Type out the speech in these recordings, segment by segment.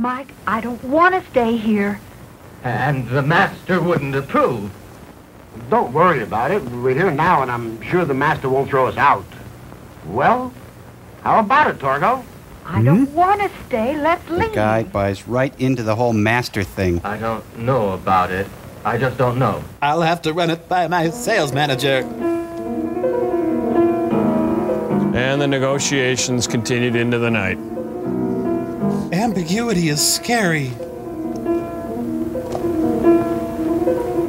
Mike, I don't want to stay here. And the master wouldn't approve. Don't worry about it. We're here now, and I'm sure the master won't throw us out. Well, how about it, Torgo? I don't hmm? want to stay. Let's The leave. guy buys right into the whole master thing. I don't know about it. I just don't know. I'll have to run it by my sales manager. And the negotiations continued into the night. Ambiguity is scary.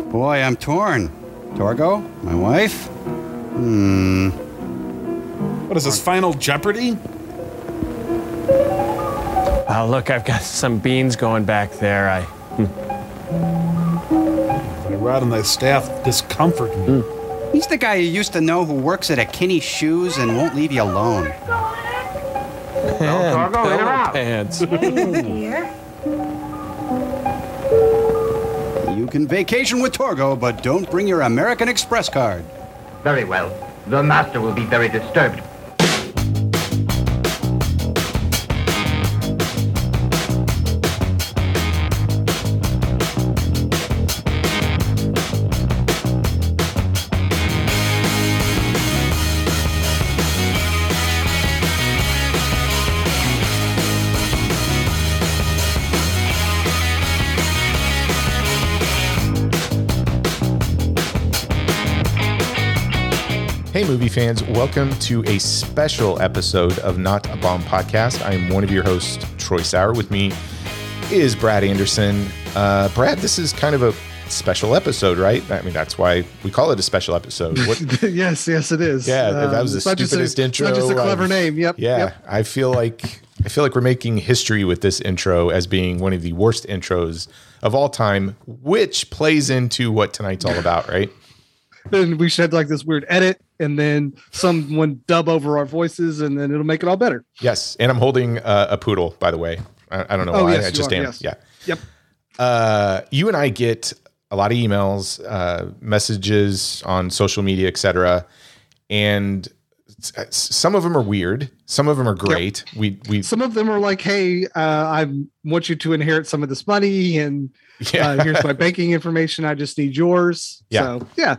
Boy, I'm torn. Torgo, my wife? Hmm. What is this, Final Jeopardy? Oh, look, I've got some beans going back there. I. The rod and the staff discomfort me. He's the guy you used to know who works at a Kinney Shoes and won't leave you alone. Torgo, in or out? Pants. Dear. You can vacation with Torgo, but don't bring your American Express card. Very well. The master will be very disturbed. Hey, movie fans, welcome to a special episode of Not a Bomb Podcast. I'm one of your hosts, Troy Sauer. With me is Brad Anderson. Uh, Brad, this is kind of a special episode, right? I mean, that's why we call it a special episode. Yes, yes, it is. Yeah, that was the just a- stupidest intro Not just a clever I've- name. Yep. yeah, Yep. I feel like I feel like we're making history with this intro as being one of the worst intros of all time, which plays into what tonight's all about, right? Then we should have like this weird edit, and then someone dub over our voices, and then it'll make it all better. Yes, and I'm holding uh, a poodle, by the way. I, I don't know Oh, why. yes, I just are, am. yes. Yeah. Yep. Uh, you and I get a lot of emails, uh, messages on social media, etc. And some of them are weird. Some of them are great. We we Some of them are like, "Hey, uh, I want you to inherit some of this money, and yeah. uh, here's my banking information. I just need yours." Yeah. So yeah,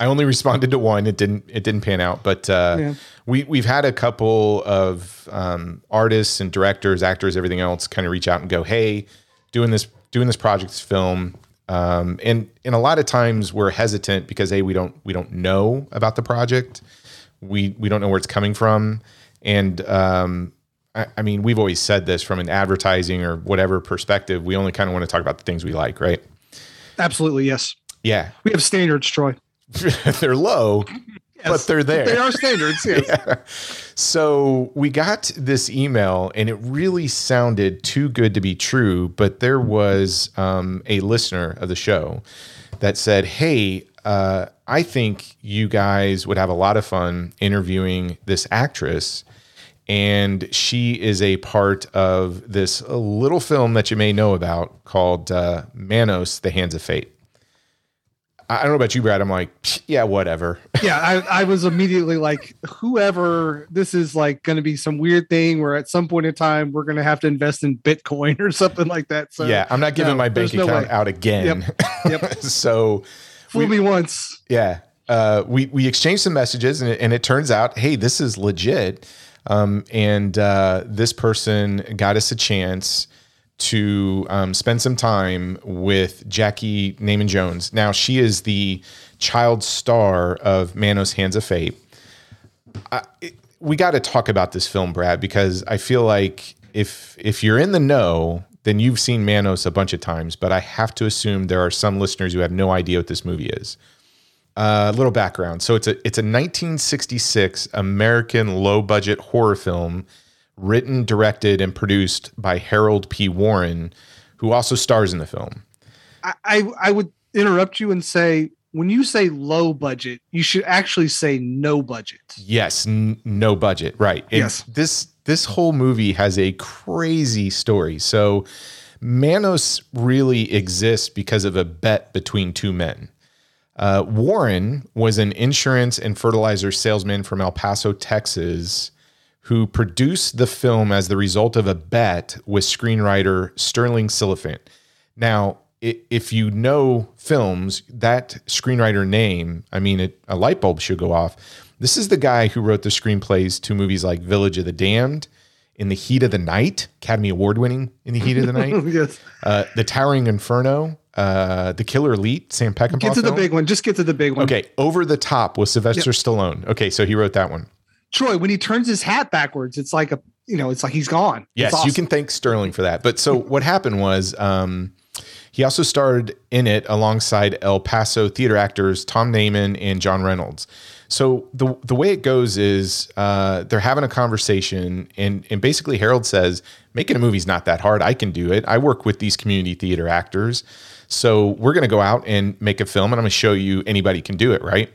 I only responded to one. It didn't. It didn't pan out. But uh, Yeah. we we've had a couple of um, artists and directors, actors, everything else, kind of reach out and go, "Hey, doing this doing this project, this film." Um, and and a lot of times we're hesitant because a we don't we don't know about the project. We we don't know where it's coming from, and um, I, I mean we've always said this from an advertising or whatever perspective. We only kind of want to talk about the things we like, right? absolutely, yes. Yeah, We have standards, Troy. they're low, but they're there. They are standards. Yes. So we got this email, and it really sounded too good to be true. But there was um, a listener of the show that said, "Hey, uh, I think you guys would have a lot of fun interviewing this actress." And she is a part of this little film that you may know about called uh, Manos: The Hands of Fate. I don't know about you, Brad. I'm like, yeah, whatever. yeah, I, I was immediately like, whoever this is like going to be some weird thing where at some point in time we're going to have to invest in Bitcoin or something like that. So yeah, I'm not giving no, my bank there's no account out again. Yep. so Fool me once. yeah, uh, we we exchanged some messages, and it, and it turns out, hey, this is legit. Um, and uh, this person got us a chance to um, spend some time with Jackie Neyman Jones. Now she is the child star of Manos Hands of Fate. I, it- we got to talk about this film, Brad, because I feel like if if you're in the know, then you've seen Manos a bunch of times. But I have to assume there are some listeners who have no idea what this movie is. A little background. So it's a it's a 1966 American low budget horror film, written, directed, and produced by Harold P. Warren, who also stars in the film. I, I I would interrupt you and say when you say low budget, you should actually say no budget. Yes, n- no budget, right? And Yes. This this whole movie has a crazy story. So Manos really exists because of a bet between two men. Uh, Warren was an insurance and fertilizer salesman from El Paso, Texas, who produced the film as the result of a bet with screenwriter Sterling Silliphant. Now, if you know films, that screenwriter name, I mean, it, a light bulb should go off. This is the guy who wrote the screenplays to movies like Village of the Damned, In the Heat of the Night, Academy Award winning In the Heat of the Night, yes. uh, The Towering Inferno, uh, The Killer Elite, Sam Peckinpah. Get to the big one. Just get to the big one. Okay, Over the Top with Sylvester Stallone. Okay, so he wrote that one. Troy, when he turns his hat backwards, it's like a you know, it's like he's gone. Yes, you can thank Sterling for that. But so what happened was um, he also starred in it alongside El Paso theater actors Tom Neyman and John Reynolds. So the the way it goes is uh, they're having a conversation, and and basically Harold says, "Making a movie's not that hard. I can do it. I work with these community theater actors, so we're going to go out and make a film, and I'm going to show you anybody can do it, right?"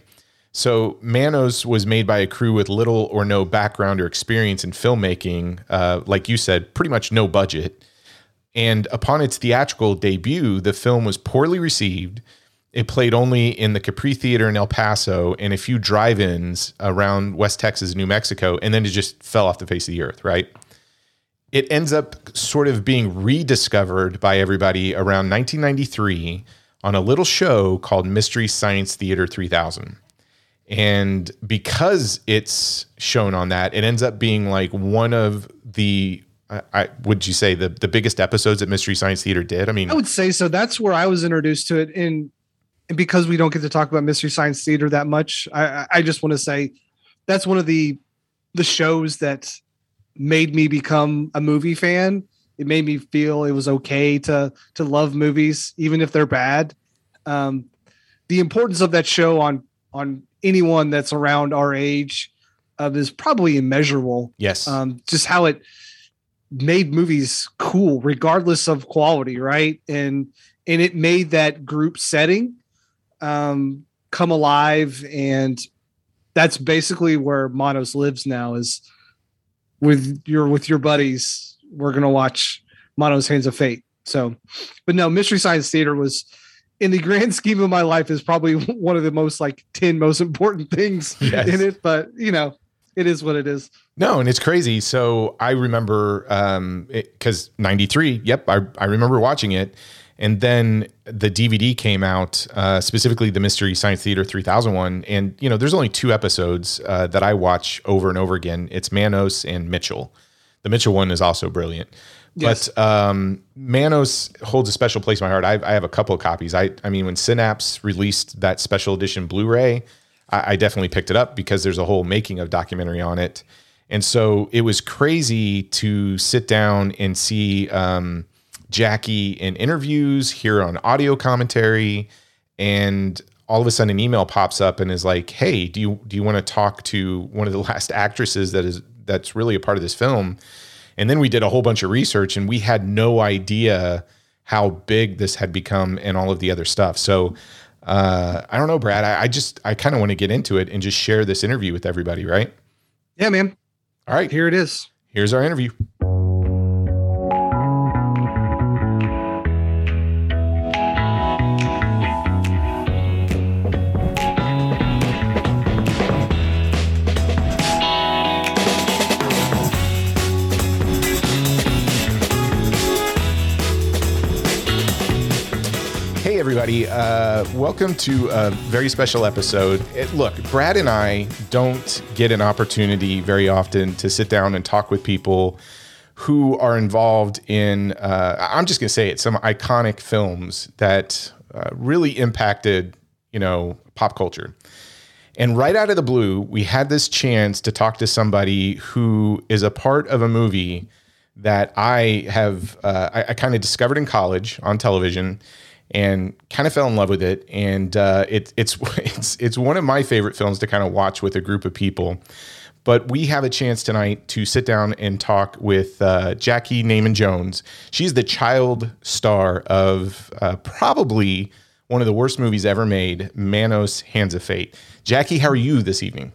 So Manos was made by a crew with little or no background or experience in filmmaking. Uh, like you said, pretty much no budget. And upon its theatrical debut, the film was poorly received. It played only in the Capri Theater in El Paso and a few drive-ins around West Texas, New Mexico, and then it just fell off the face of the earth, right? It ends up sort of being rediscovered by everybody around 1993 on a little show called Mystery Science Theater 3000 and because it's shown on that it ends up being like one of the I, I would you say the the biggest episodes that mystery science theater did i mean I would say so. That's where I was introduced to it. And, because we don't get to talk about Mystery Science Theater that much, I- I just want to say that's one of the the shows that made me become a movie fan. It made me feel it was okay to to love movies, even if they're bad. Um, the importance of that show on on anyone that's around our age uh, is probably immeasurable. Yes. Um, just how it made movies cool regardless of quality right? And and it made that group setting um, come alive. And that's basically where manos lives now is with your with your buddies. We're gonna watch manos hands of fate. So but no mystery science theater was in the grand scheme of my life is probably one of the most like 10 most important things Yes. in it but you know it is what it is. No and it's crazy. So i remember um because 93 yep I, I remember watching it. And then the dvd came out uh, specifically the mystery science theater 3001 and you know there's only two episodes uh, that i watch over and over again. It's manos and mitchell. The mitchell one is also brilliant Yes. But um, Manos holds a special place in my heart. I, I have a couple of copies. I, I mean, when Synapse released that special edition Blu-ray, I, I definitely picked it up because there's a whole making of documentary on it, and so it was crazy to sit down and see um, Jackie in interviews, hear on audio commentary, and all of a sudden an email pops up and is like, "Hey, do you do you want to talk to one of the last actresses that is that's really a part of this film?" And then we did a whole bunch of research and we had no idea how big this had become and all of the other stuff. So uh, I don't know, Brad. I, I just I kind of want to get into it and just share this interview with everybody, right? yeah man All right, here it is here's our interview. Everybody. Uh, welcome to a very special episode. It, look, Brad and I don't get an opportunity very often to sit down and talk with people who are involved in, uh, I'm just going to say it, some iconic films that uh, really impacted, you know, pop culture. And right out of the blue, we had this chance to talk to somebody who is a part of a movie that I have, uh, I, I kind of discovered in college on television and kind of fell in love with it. And uh, it, it's, it's, it's one of my favorite films to kind of watch with a group of people. But we have a chance tonight to sit down and talk with uh, Jackie Neyman Jones. She's the child star of uh, probably one of the worst movies ever made, Manos Hands of Fate. Jackie, how are you this evening?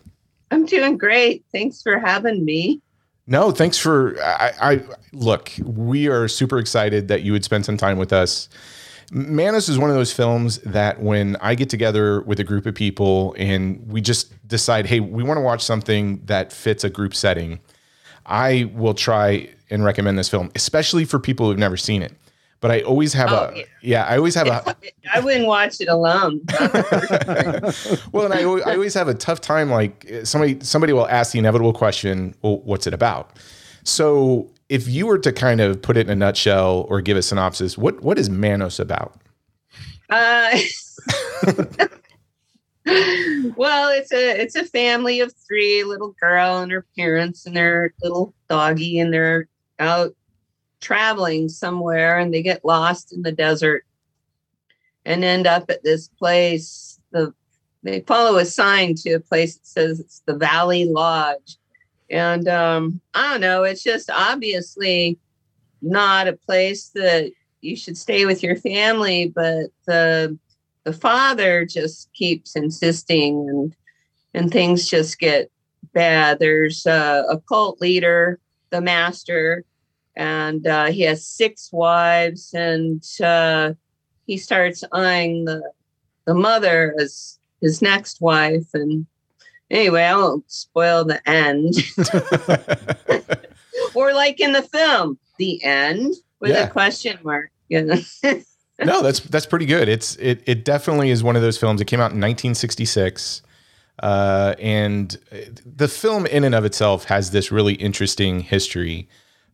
I'm doing great. Thanks for having me. No, thanks for. I, I look. We are super excited that you would spend some time with us. Manos is one of those films that when I get together with a group of people and we just decide, hey, we want to watch something that fits a group setting. I will try and recommend this film, especially for people who've never seen it. But I always have Oh, a yeah. yeah, I always have a I wouldn't watch it alone. well, and I, I always have a tough time. Like somebody, somebody will ask the inevitable question, "Well, what's it about?" So, if you were to kind of put it in a nutshell or give a synopsis, what what is Manos about? Uh, well, it's a it's a family of three, little girl and her parents and their little doggy, and they're out traveling somewhere, and they get lost in the desert and end up at this place. The they follow a sign to a place that says it's the Valley Lodge, and um, I don't know. It's just obviously not a place that you should stay with your family, but the the father just keeps insisting and and things just get bad. There's a, cult leader, the master, and uh, he has six wives, and uh, he starts eyeing the the mother as his next wife. And anyway, I won't spoil the end. or like in the film, the end with Yeah. a question mark. No, that's that's pretty good. It's it it definitely is one of those films. It came out in 1966, uh, and the film in and of itself has this really interesting history.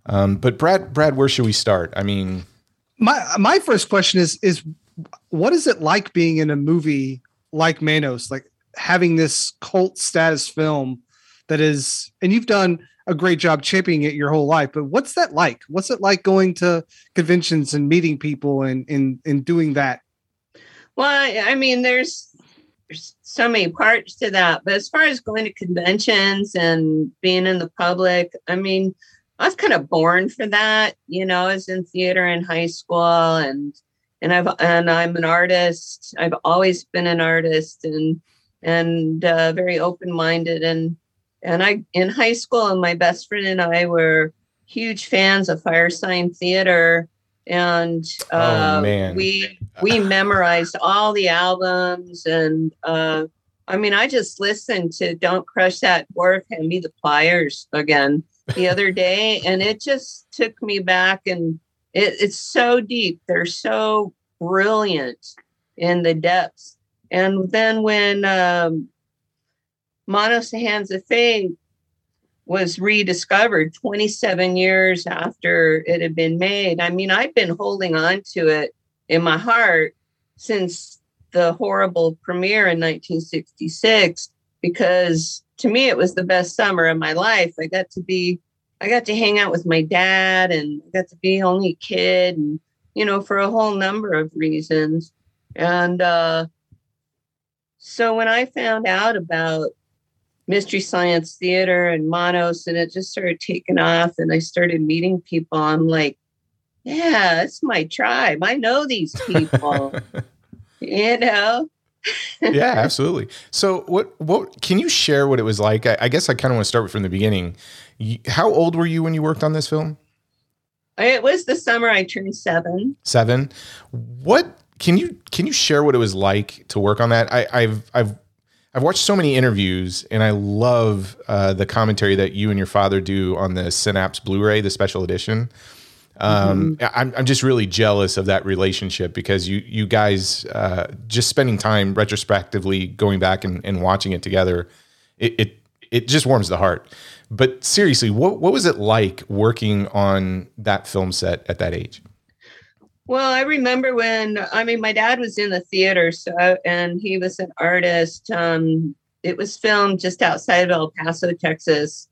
Um, but Brad, Brad, where should we start? I mean, my my first question is is what is it like being in a movie like Manos, like having this cult status film that is, and you've done a great job championing it your whole life, but what's that like? What's it like going to conventions and meeting people and and and doing that? Well, I mean, there's there's so many parts to that. But as far as going to conventions and being in the public, I mean, I was kind of born for that. You know, I was in theater in high school, and and I've and I'm an artist. I've always been an artist, and and uh, very open minded. And and I in high school, and my best friend and I were huge fans of Firesign Theatre. And uh, Oh, we we memorized all the albums and uh I mean I just listened to Don't Crush That Dwarf Hand Me the Pliers again the other day and it just took me back and it, it's so deep. They're so brilliant in the depths. And then when um Manos Fate was rediscovered 27 years after it had been made. I mean, I've been holding on to it in my heart since the horrible premiere in 1966 because to me it was the best summer of my life. I got to be I got to hang out with my dad and I got to be only kid and you know for a whole number of reasons. And uh so when I found out about Mystery Science Theater and Manos, and it just started taking off. And I started meeting people. I'm like, yeah, it's my tribe. I know these people. you know? yeah, absolutely. So, what what can you share what it was like? I, I guess I kind of want to start from the beginning. You, how old were you when you worked on this film? It was the summer I turned seven. Seven. What can you can you share what it was like to work on that? I, I've I've I've watched so many interviews, and I love uh, the commentary that you and your father do on the Synapse Blu-ray, the special edition. Um, I'm, I'm just really jealous of that relationship because you you guys uh, just spending time retrospectively going back and, and watching it together, it, it it just warms the heart. But seriously, what what was it like working on that film set at that age? Well, I remember when I mean my dad was in the theater, so and he was an artist. Um, it was filmed just outside of El Paso, Texas.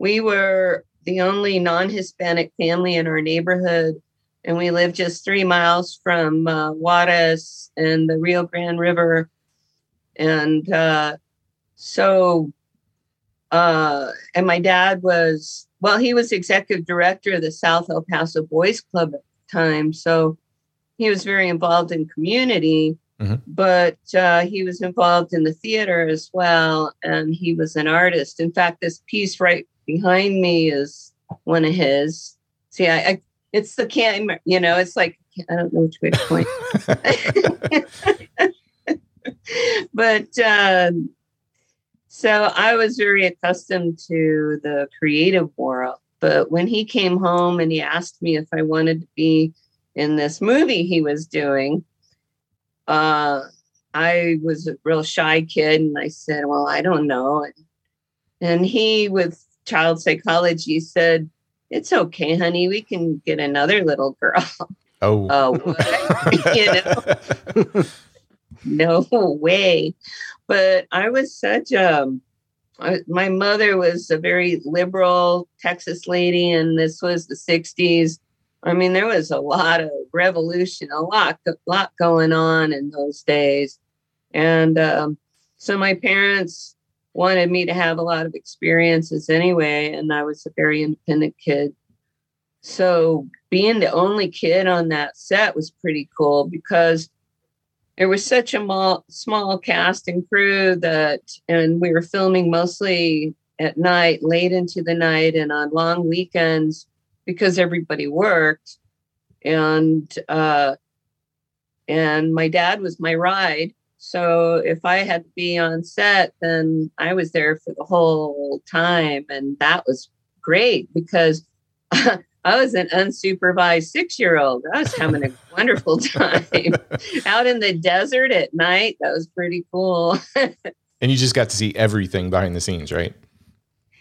We were the only non-Hispanic family in our neighborhood, and we lived just three miles from uh, Juarez and the Rio Grande River. And uh, so, uh, and my dad was well, he was executive director of the South El Paso Boys Club at time, so he was very involved in community. Mhm. But uh, he was involved in the theater as well, and he was an artist. In fact, this piece right behind me is one of his. See, I, I it's the camera, you know, it's like I don't know which way to point. but um, so I was very accustomed to the creative world. But when he came home and he asked me if I wanted to be in this movie he was doing, uh, I was a real shy kid, and I said, "Well, I don't know." And, and he, with child psychology, said, "It's okay, honey. We can get another little girl." Oh. Oh, you know, no way. But I was such a, My mother was a very liberal Texas lady, and this was the 60s. I mean, there was a lot of revolution, a lot, a lot going on in those days. And um, so my parents wanted me to have a lot of experiences anyway, and I was a very independent kid. So being the only kid on that set was pretty cool because there was such a small cast and crew that, and we were filming mostly at night, late into the night, and on long weekends because everybody worked. And uh, and my dad was my ride. So if I had to be on set, then I was there for the whole time, and that was great because I was an unsupervised six year old. I was having a wonderful time out in the desert at night. That was pretty cool. and you just got to see everything behind the scenes, right?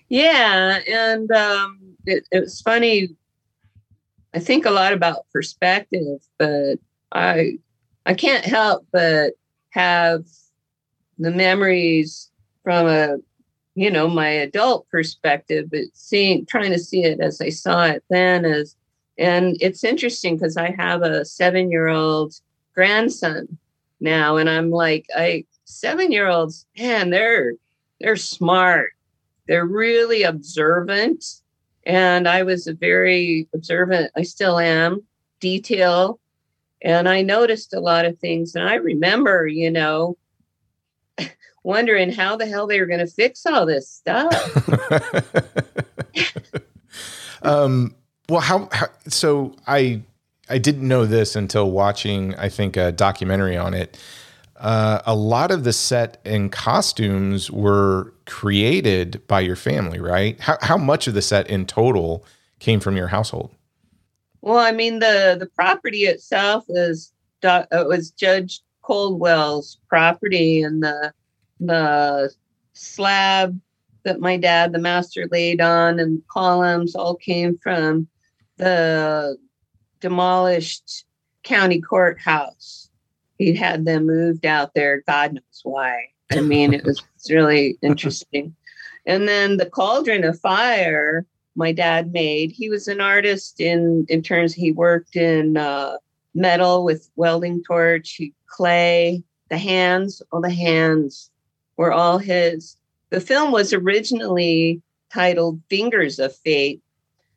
yeah. And um, it, it was funny. I think a lot about perspective, but I I can't help but have the memories from a you know my adult perspective but seeing trying to see it as i saw it then as and it's interesting because i have a seven year old grandson now and i'm like i seven year olds man they're they're smart. They're really observant and i was a very observant i still am detail and i noticed a lot of things and i remember you know wondering how the hell they were going to fix all this stuff. um, well, how, how, so I I didn't know this until watching I think a documentary on it. Uh, a lot of the set and costumes were created by your family, right? How how much of the set in total came from your household? Well, I mean the the property itself is uh, it was Judge Coldwell's property, and the the slab that my dad, the master, laid on and columns all came from the demolished county courthouse. He had them moved out there, God knows why. I mean, it was really interesting. And then the cauldron of fire my dad made. He was an artist in in terms he worked in uh, metal with welding torch, he, clay, the hands, all the hands were all his. The film was originally titled Fingers of Fate.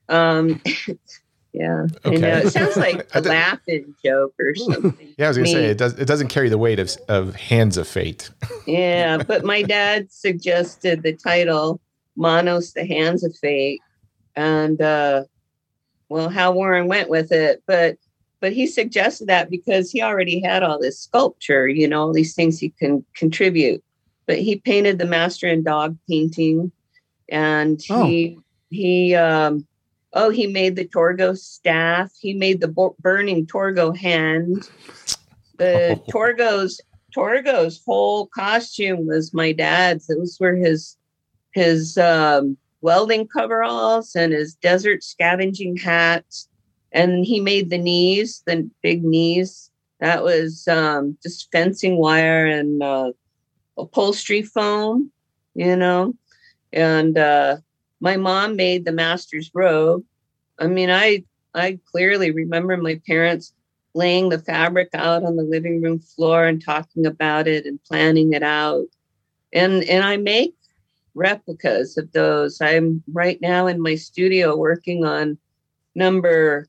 Um, yeah, okay. know, it sounds like a laughing joke or something. Yeah, I was gonna say it does. It doesn't carry the weight of of Hands of Fate. yeah, but my dad suggested the title Manos, the Hands of Fate, and uh, well, how Warren went with it, but but he suggested that because he already had all this sculpture, you know, all these things he can contribute but he painted the master and dog painting. And he oh. he um oh he made the torgo staff. He made the bo- burning torgo hand. The oh. torgo's torgo's whole costume was my dad's. Those were his his um welding coveralls and his desert scavenging hats. And he made the knees the big knees. That was um just fencing wire and uh upholstery foam, you know. And uh, my mom made the master's robe. I mean, I I clearly remember my parents laying the fabric out on the living room floor and talking about it and planning it out. And and I make replicas of those. I'm right now in my studio working on number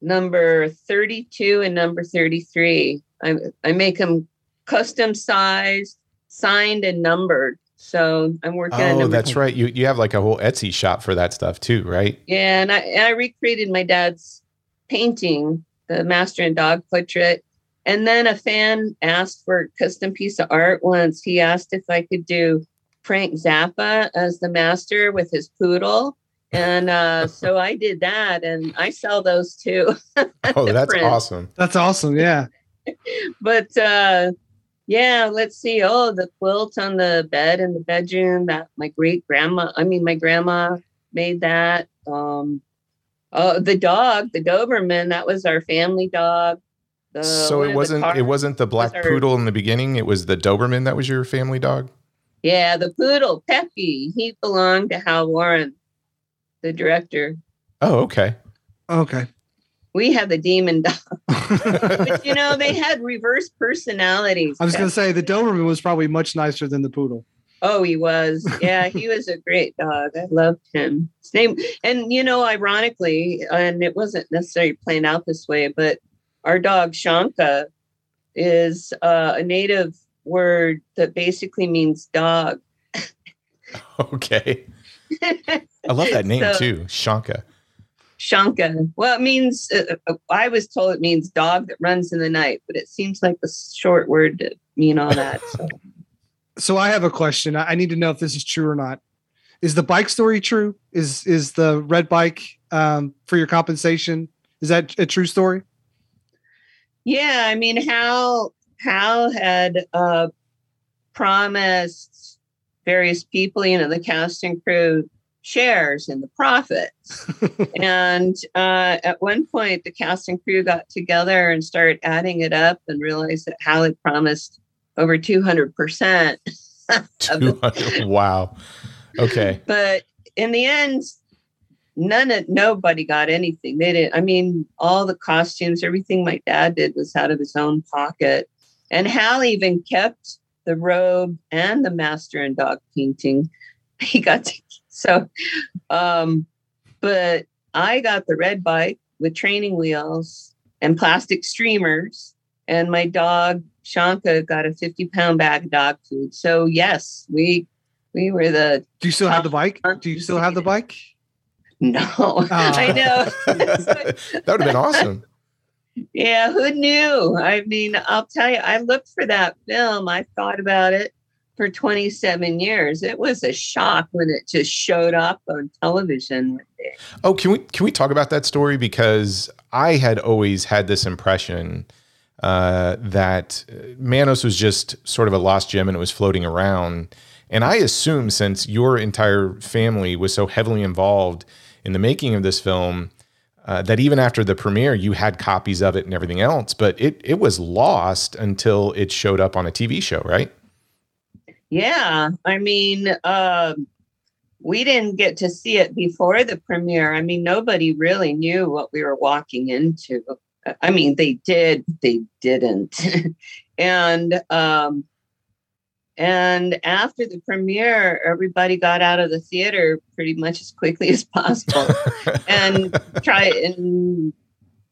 number 32 and number 33. I I make them custom sized, signed, and numbered. So I'm working. Oh, that's right. You you have like a whole Etsy shop for that stuff too, right? Yeah, and I and I recreated my dad's painting, the Master and Dog portrait. And then a fan asked for a custom piece of art once. He asked if I could do Frank Zappa as the master with his poodle. And uh, so I did that and I sell those too. Oh, that's print. awesome. That's awesome. Yeah. but uh yeah let's see oh the quilt on the bed in the bedroom that my great grandma i mean my grandma made that um oh the dog the doberman that was our family dog The- so it wasn't car- it wasn't the black our- poodle in the beginning. It was the Doberman that was your family dog. yeah the poodle peppy he belonged to hal warren the director Oh, okay. Okay. We had the demon dog but you know they had reverse personalities I was going to say the Doberman was probably much nicer than the poodle. Oh, he was. Yeah, he was a great dog. I loved him. His name, and you know, ironically, and it wasn't necessarily playing out this way, but our dog Shanka is uh, a native word that basically means dog. Okay. I love that name So- too, Shanka. Shanka. Well, it means, uh, uh, I was told it means dog that runs in the night, but it seems like a short word to mean all that. So. So I have a question. I I need to know if this is true or not. Is the bike story true? Is is the red bike um, for your compensation? Is that a true story? Yeah, I mean, Hal Hal had uh, promised various people, you know, the cast and crew shares in the profits. and uh, at one point, the cast and crew got together and started adding it up and realized that Hal had promised over two hundred percent. 200. wow. Okay. But in the end, none of nobody got anything. They didn't. I mean, all the costumes, everything my dad did was out of his own pocket. And Hal even kept the robe and the master and dog painting. He got to, so, um, but I got the red bike with training wheels and plastic streamers, and my dog Shanka got a 50 pound bag of dog food. So yes, we we were the Do you still have the bike? Do you still have the bike? no. I know. that would have been awesome. Yeah, who knew? I mean, I'll tell you, I looked for that film. I thought about it for 27 years. It was a shock when it just showed up on television. Oh, can we can we talk about that story because I had always had this impression uh, that uh, Manos was just sort of a lost gem and it was floating around. And I assume since your entire family was so heavily involved in the making of this film, uh, that even after the premiere, you had copies of it and everything else, but it it was lost until it showed up on a TV show, right? Yeah, I mean, um, we didn't get to see it before the premiere. I mean, nobody really knew what we were walking into. I mean, they did, they didn't. and um, and after the premiere, everybody got out of the theater pretty much as quickly as possible and try and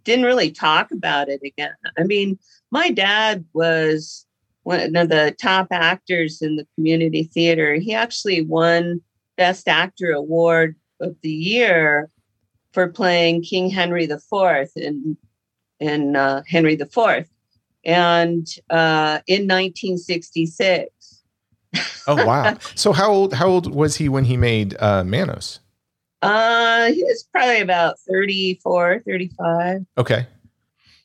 didn't really talk about it again. I mean, my dad was one of the top actors in the community theater. He actually won Best Actor Award of the Year for playing King Henry IV in in uh, Henry IV, and uh, in 1966. Oh wow! so how old how old was he when he made uh, Manos? Uh, he was probably about 34, 35. Okay,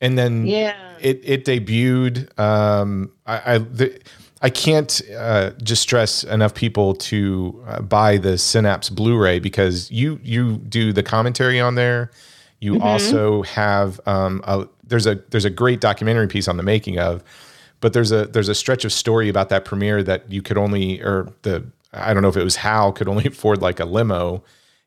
and then Yeah. it it debuted. Um, I I, the, I can't uh, just stress enough people to uh, buy the Synapse Blu-ray because you you do the commentary on there. You Mhm. also have um, a, there's a there's a great documentary piece on the making of, but there's a there's a stretch of story about that premiere that you could only or the I don't know if it was Hal could only afford like a limo.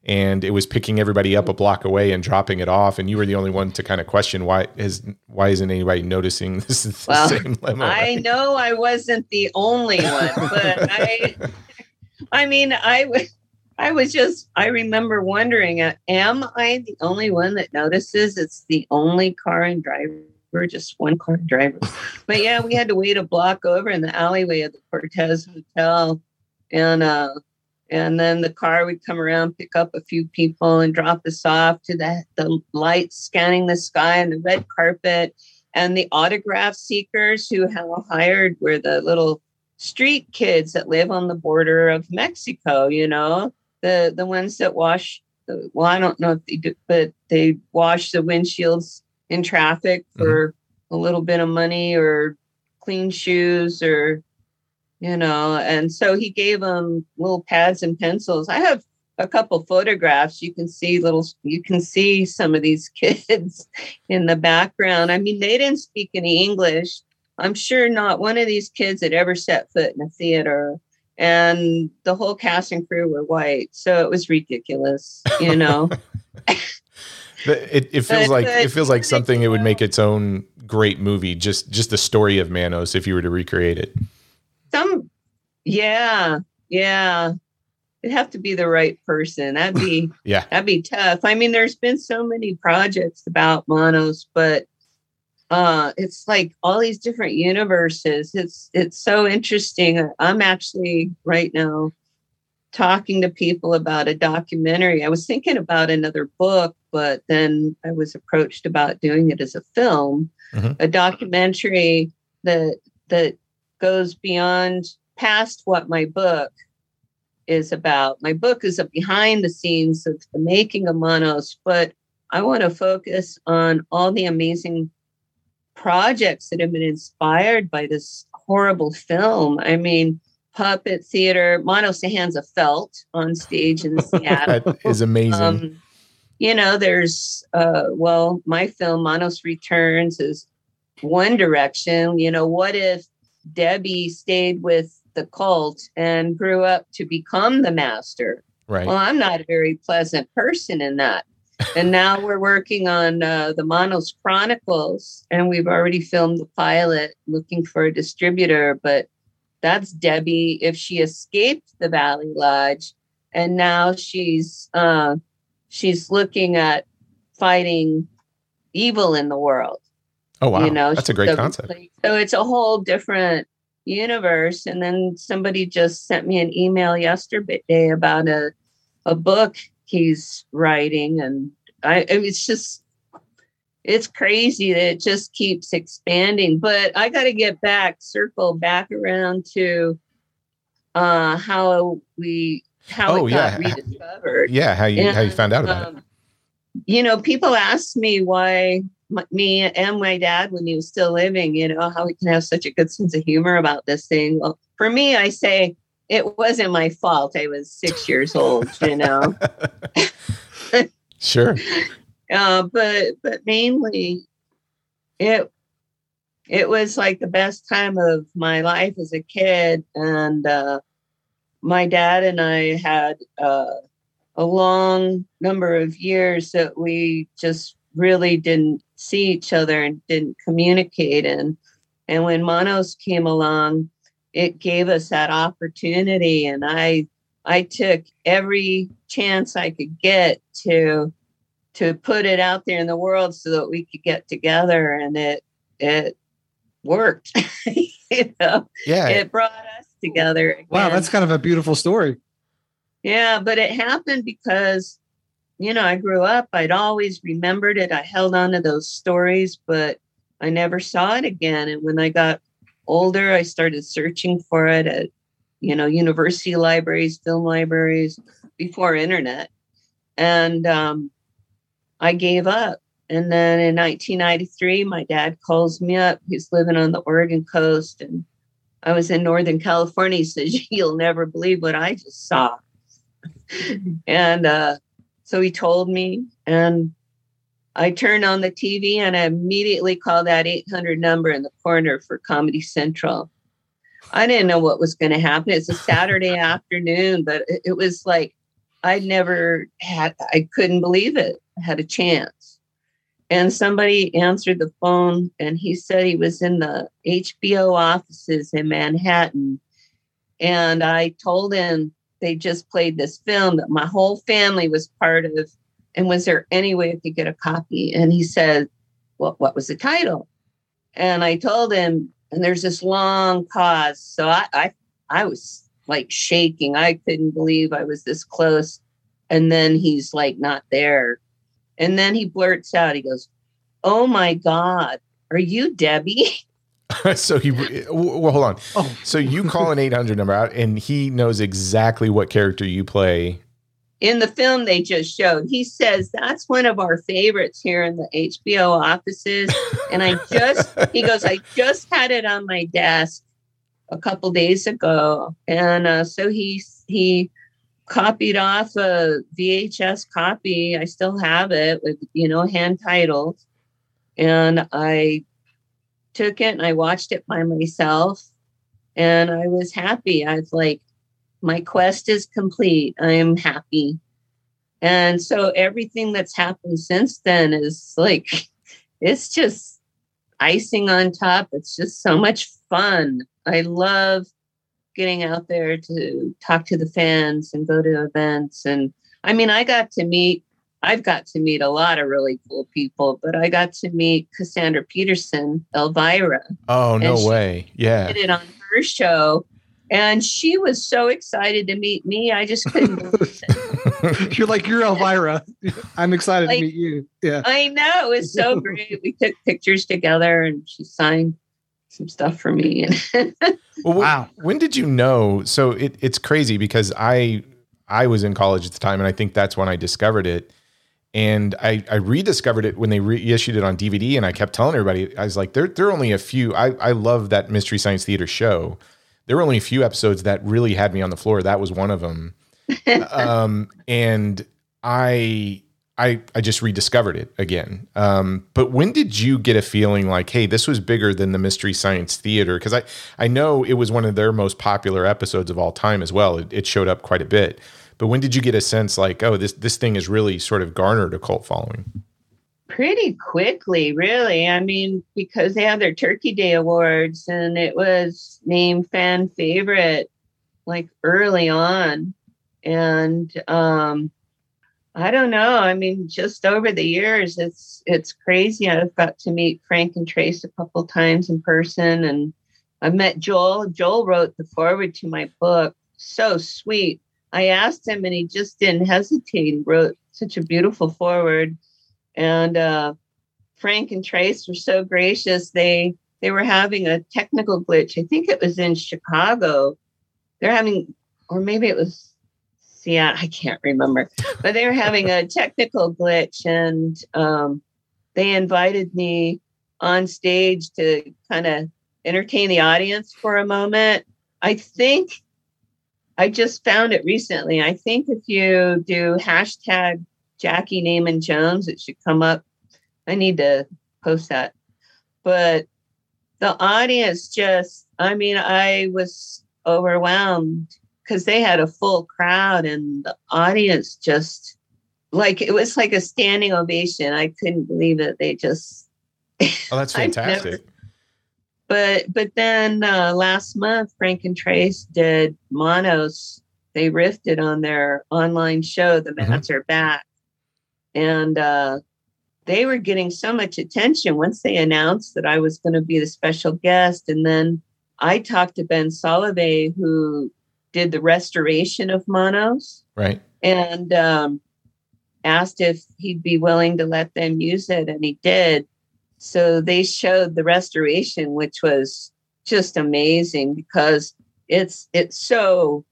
And it was picking everybody up a block away and dropping it off, and you were the only one to kind of question why is why isn't anybody noticing this is the Well, same limo? I know I wasn't the only one, but I, I mean, I was, I was just, I remember wondering, uh, am I the only one that notices it's the only car and driver, just one car and driver? But yeah, we had to wait a block over in the alleyway of the Cortez Hotel, and uh, and then the car would come around, pick up a few people, and drop us off to the the lights scanning the sky and the red carpet. And the autograph seekers who hired were the little street kids that live on the border of Mexico, you know, the the ones that wash the well, I don't know if they do, but they wash the windshields in traffic mm-hmm. for a little bit of money or clean shoes or you know, and so he gave them little pads and pencils. I have a couple photographs. You can see little you can see some of these kids in the background. I mean, they didn't speak any English. I'm sure not one of these kids had ever set foot in a theater. And the whole cast and crew were white. So it was ridiculous, you know. It, it feels But- like but- it feels like something it would make its own great movie. Just just the story of Manos if you were to recreate it. Some yeah, yeah. It'd have to be the right person. That'd be Yeah. That'd be tough. I mean, there's been so many projects about manos, but uh it's like all these different universes. It's it's so interesting. I'm actually right now talking to people about a documentary. I was thinking about another book, but then I was approached about doing it as a film, Mhm. a documentary that that goes beyond past what my book is about. My book is a behind the scenes of the making of Manos, but I want to focus on all the amazing projects that have been inspired by this horrible film. I mean, puppet theater, Manos the Hands of Felt on stage in Seattle. That is amazing. Um, you know, there's uh, well, my film Manos Returns is one direction. You know, what if Debbie stayed with the cult and grew up to become the master? right. Well, I'm not a very pleasant person in that. And now we're working on uh, the Manos Chronicles, and we've already filmed the pilot, looking for a distributor. But that's Debbie if she escaped the Valley Lodge, and now she's uh, she's looking at fighting evil in the world oh wow. you know That's a great concept. so it's a whole different universe and then somebody just sent me an email yesterday about a a book he's writing and i it's just it's crazy that it just keeps expanding but i got to get back circle back around to uh how we how Oh, it got yeah. rediscovered Yeah, how you how you found out about it. um, You know, people ask me why my, me and my dad, when he was still living, you know, how we can have such a good sense of humor about this thing. Well, for me, I say it wasn't my fault. I was six years old, you know. Sure. uh, but but mainly, it it was like the best time of my life as a kid, and uh, my dad and I had uh, a long number of years that we just really didn't see each other and didn't communicate. And and when Manos came along, it gave us that opportunity, and I I took every chance I could get to to put it out there in the world so that we could get together, and it it worked. you know, Yeah. it brought us together. Wow, that's kind of a beautiful story. Yeah, but it happened because, you know, I grew up, I'd always remembered it. I held on to those stories, but I never saw it again. And when I got older, I started searching for it at, you know, university libraries, film libraries, before internet. And um, I gave up. And then in 1993, my dad calls me up. He's living on the Oregon coast. And I was in Northern California. He says, You'll never believe what I just saw and uh, so he told me, and I turned on the TV and I immediately called that 800 number in the corner for Comedy Central. I didn't know what was going to happen. It's a Saturday afternoon, but it, was like I'd never had, I couldn't believe it. I had a chance. And somebody answered the phone and he said he was in the HBO offices in Manhattan. And I told him they just played this film that my whole family was part of. And was there any way I could get a copy? And he said, Well, what was the title? And I told him, and there's this long pause. So I, I I was like shaking. I couldn't believe I was this close. And then he's like not there. And then he blurts out, he goes, Oh my God, are you Debbie? so he well hold on. So you call an 800 number out and he knows exactly what character you play. in the film they just showed. He says that's one of our favorites here in the HBO offices. And I just, he goes, I just had it on my desk a couple days ago, and uh, so he he copied off a VHS copy. I still have it with you know hand titled, and I took it and I watched it by myself, and I was happy. I was like, my quest is complete. I am happy. And so everything that's happened since then is like, it's just icing on top. It's just so much fun. I love getting out there to talk to the fans and go to events. And I mean, I got to meet, I've got to meet a lot of really cool people, but I got to meet Cassandra Peterson, Elvira Oh no she- way. Yeah. did it on her show. And she was so excited to meet me. I just couldn't believe it. You're like you're Elvira. I'm excited Like- to meet you. Yeah. I know. It was so great. We took pictures together and she signed some stuff for me. Well, wh- Wow. When did you know? So it, it's crazy because I I was in college at the time, and I think that's when I discovered it. And I, I rediscovered it when they reissued it on DVD, and I kept telling everybody, I was like, there, there are only a few. I, I love that Mystery Science Theater show. There were only a few episodes that really had me on the floor. That was one of them. um, and I, I, I just rediscovered it again. Um, but when did you get a feeling like, hey, this was bigger than the Mystery Science Theater? Because I, I know it was one of their most popular episodes of all time as well. It, it showed up quite a bit. But when did you get a sense like, oh, this this thing has really sort of garnered a cult following? pretty quickly, really. I mean, because they had their Turkey Day Awards and it was named fan favorite like early on. And um I don't know. I mean, just over the years, it's it's crazy. I've got to meet Frank and Trace a couple times in person, and I met Joel. Joel wrote the foreword to my book. So sweet. I asked him, and he just didn't hesitate. He wrote such a beautiful foreword and uh, Frank and Trace were so gracious. They they were having a technical glitch. I think it was in Chicago. They're having, or maybe it was Seattle. I can't remember, but they were having a technical glitch, and um, they invited me on stage to kind of entertain the audience for a moment. I think I just found it recently. I think if you do hashtag Jackie Neyman Jones. It should come up. I need to post that. But the audience just, I mean, I was overwhelmed because they had a full crowd and the audience just like it was like a standing ovation. I couldn't believe it. They just Oh, that's I've never- fantastic. But but then uh, last month frank and trace did manos. They riffed it on their online show The Mads Are Back. And uh, they were getting so much attention once they announced that i was going to be the special guest. And then i talked to ben Solovey, who did the restoration of manos. Right. and um, asked if he'd be willing to let them use it, and he did. So they showed the restoration, which was just amazing because it's it's so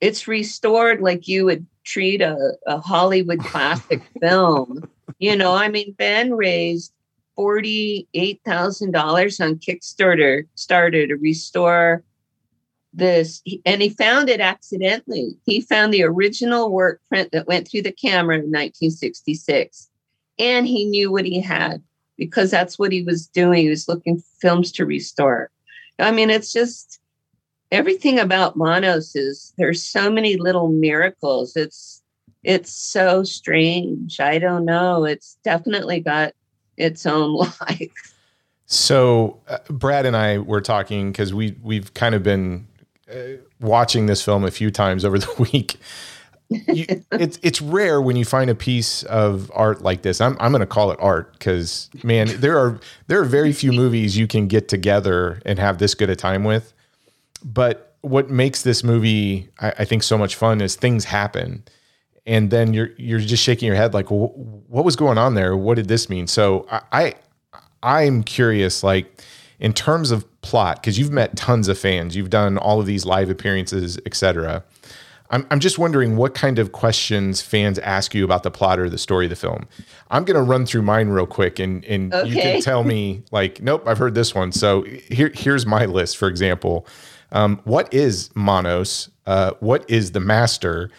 it's restored like you would treat a, a Hollywood classic film. You know, I mean, Ben raised forty-eight thousand dollars on Kickstarter starter to restore this. And he found it accidentally. He found the original work print that went through the camera in 1966 and he knew what he had because that's what he was doing. He was looking for films to restore. I mean it's just everything about manos is there's so many little miracles. It's it's so strange. I don't know. It's definitely got its own life So uh, Brad and I were talking because we we've kind of been uh, watching this film a few times over the week. You, it's it's rare when you find a piece of art like this. I'm I'm going to call it art because man, there are there are very few movies you can get together and have this good a time with. But what makes this movie, I, I think, so much fun is things happen, and then you're you're just shaking your head like, "Wh- what was going on there? What did this mean? So I, I I'm curious, like, in terms of plot, because you've met tons of fans, you've done all of these live appearances, etc. I'm, I'm just wondering what kind of questions fans ask you about the plot or the story of the film. I'm going to run through mine real quick, and and you can tell me like, nope, I've heard this one. So here here's my list. For example, um, what is Manos? Uh, what is the Master?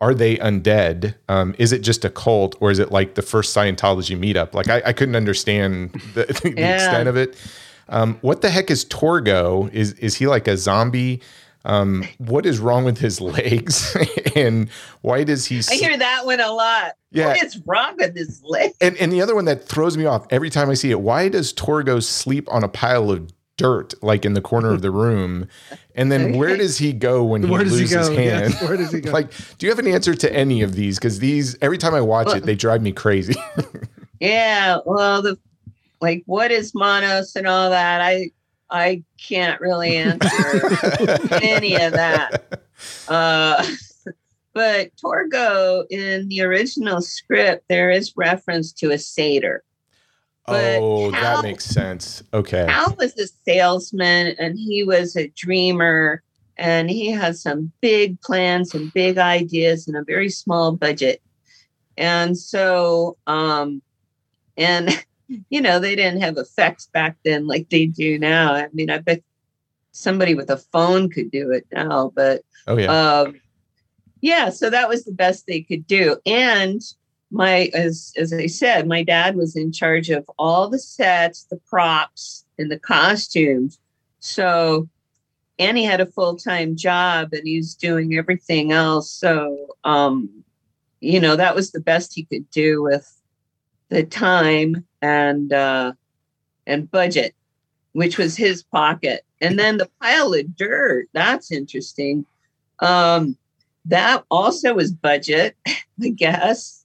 Are they undead? Um, is it just a cult, or is it like the first Scientology meetup? Like I, I couldn't understand the, the Yeah. extent of it. Um, what the heck is Torgo? Is is he like a zombie? Um, what is wrong with his legs? and why does he? I hear that one a lot. Yeah. What is wrong with his leg? and and the other one that throws me off every time I see it. Why does Torgo sleep on a pile of dirt, like in the corner of the room? And then where does he go when he Where does he loses go? hand? Yes, where does he go? like, do you have an answer to any of these? Because these every time I watch it, they drive me crazy. Yeah, well, the like what is manos and all that. I I can't really answer any of that. Uh, but Torgo in the original script, there is reference to a satyr. But oh, how- that makes sense. Okay. Al was a salesman and he was a dreamer and he had some big plans and big ideas and a very small budget. And so, um, and you know, they didn't have effects back then like they do now. I mean, I bet somebody with a phone could do it now, but Oh yeah. um, yeah, so that was the best they could do. And my, as as I said, my dad was in charge of all the sets, the props, and the costumes. So, and he had a full time job, and he's doing everything else. So, um, you know, that was the best he could do with the time and uh, and budget, which was his pocket. And then the pile of dirt. That's interesting. Um, that also was budget, I guess.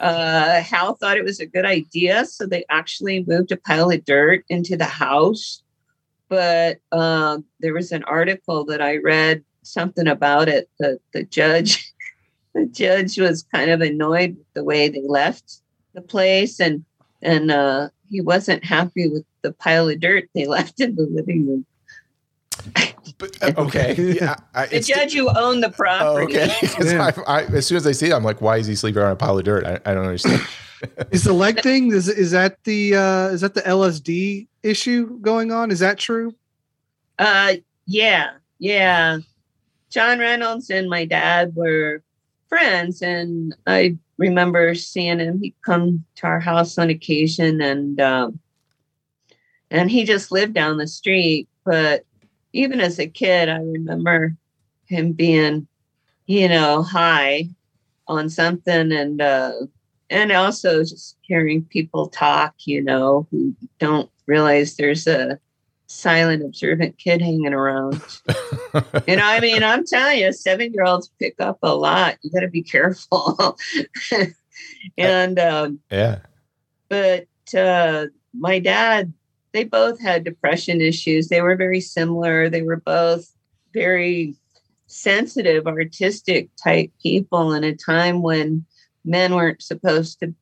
Uh, Hal thought it was a good idea, so they actually moved a pile of dirt into the house. But um, there was an article that I read something about it. The the judge, the judge was kind of annoyed with the way they left the place, and and uh, he wasn't happy with the pile of dirt they left in the living room. But, uh, okay. Yeah, I, The judge who owned the Oh, property. okay. 'Cause Yeah. I, I, as soon as I see it, I'm like, why is he sleeping on a pile of dirt? I, I don't understand. Is the leg thing is is that the uh is that the LSD issue going on? Is that true? Uh, yeah, yeah. John Reynolds and my dad were friends, and I remember seeing him. He'd come to our house on occasion, and um, and he just lived down the street. But even as a kid, I remember him being, you know, high on something, and uh, and also just hearing people talk, you know, who don't realize there's a silent, observant kid hanging around. you know, I mean, I'm telling you, seven year olds pick up a lot. You got to be careful. and, um, yeah. but uh, my dad, they both had depression issues. They were very similar. They were both very sensitive, artistic type people in a time when men weren't supposed to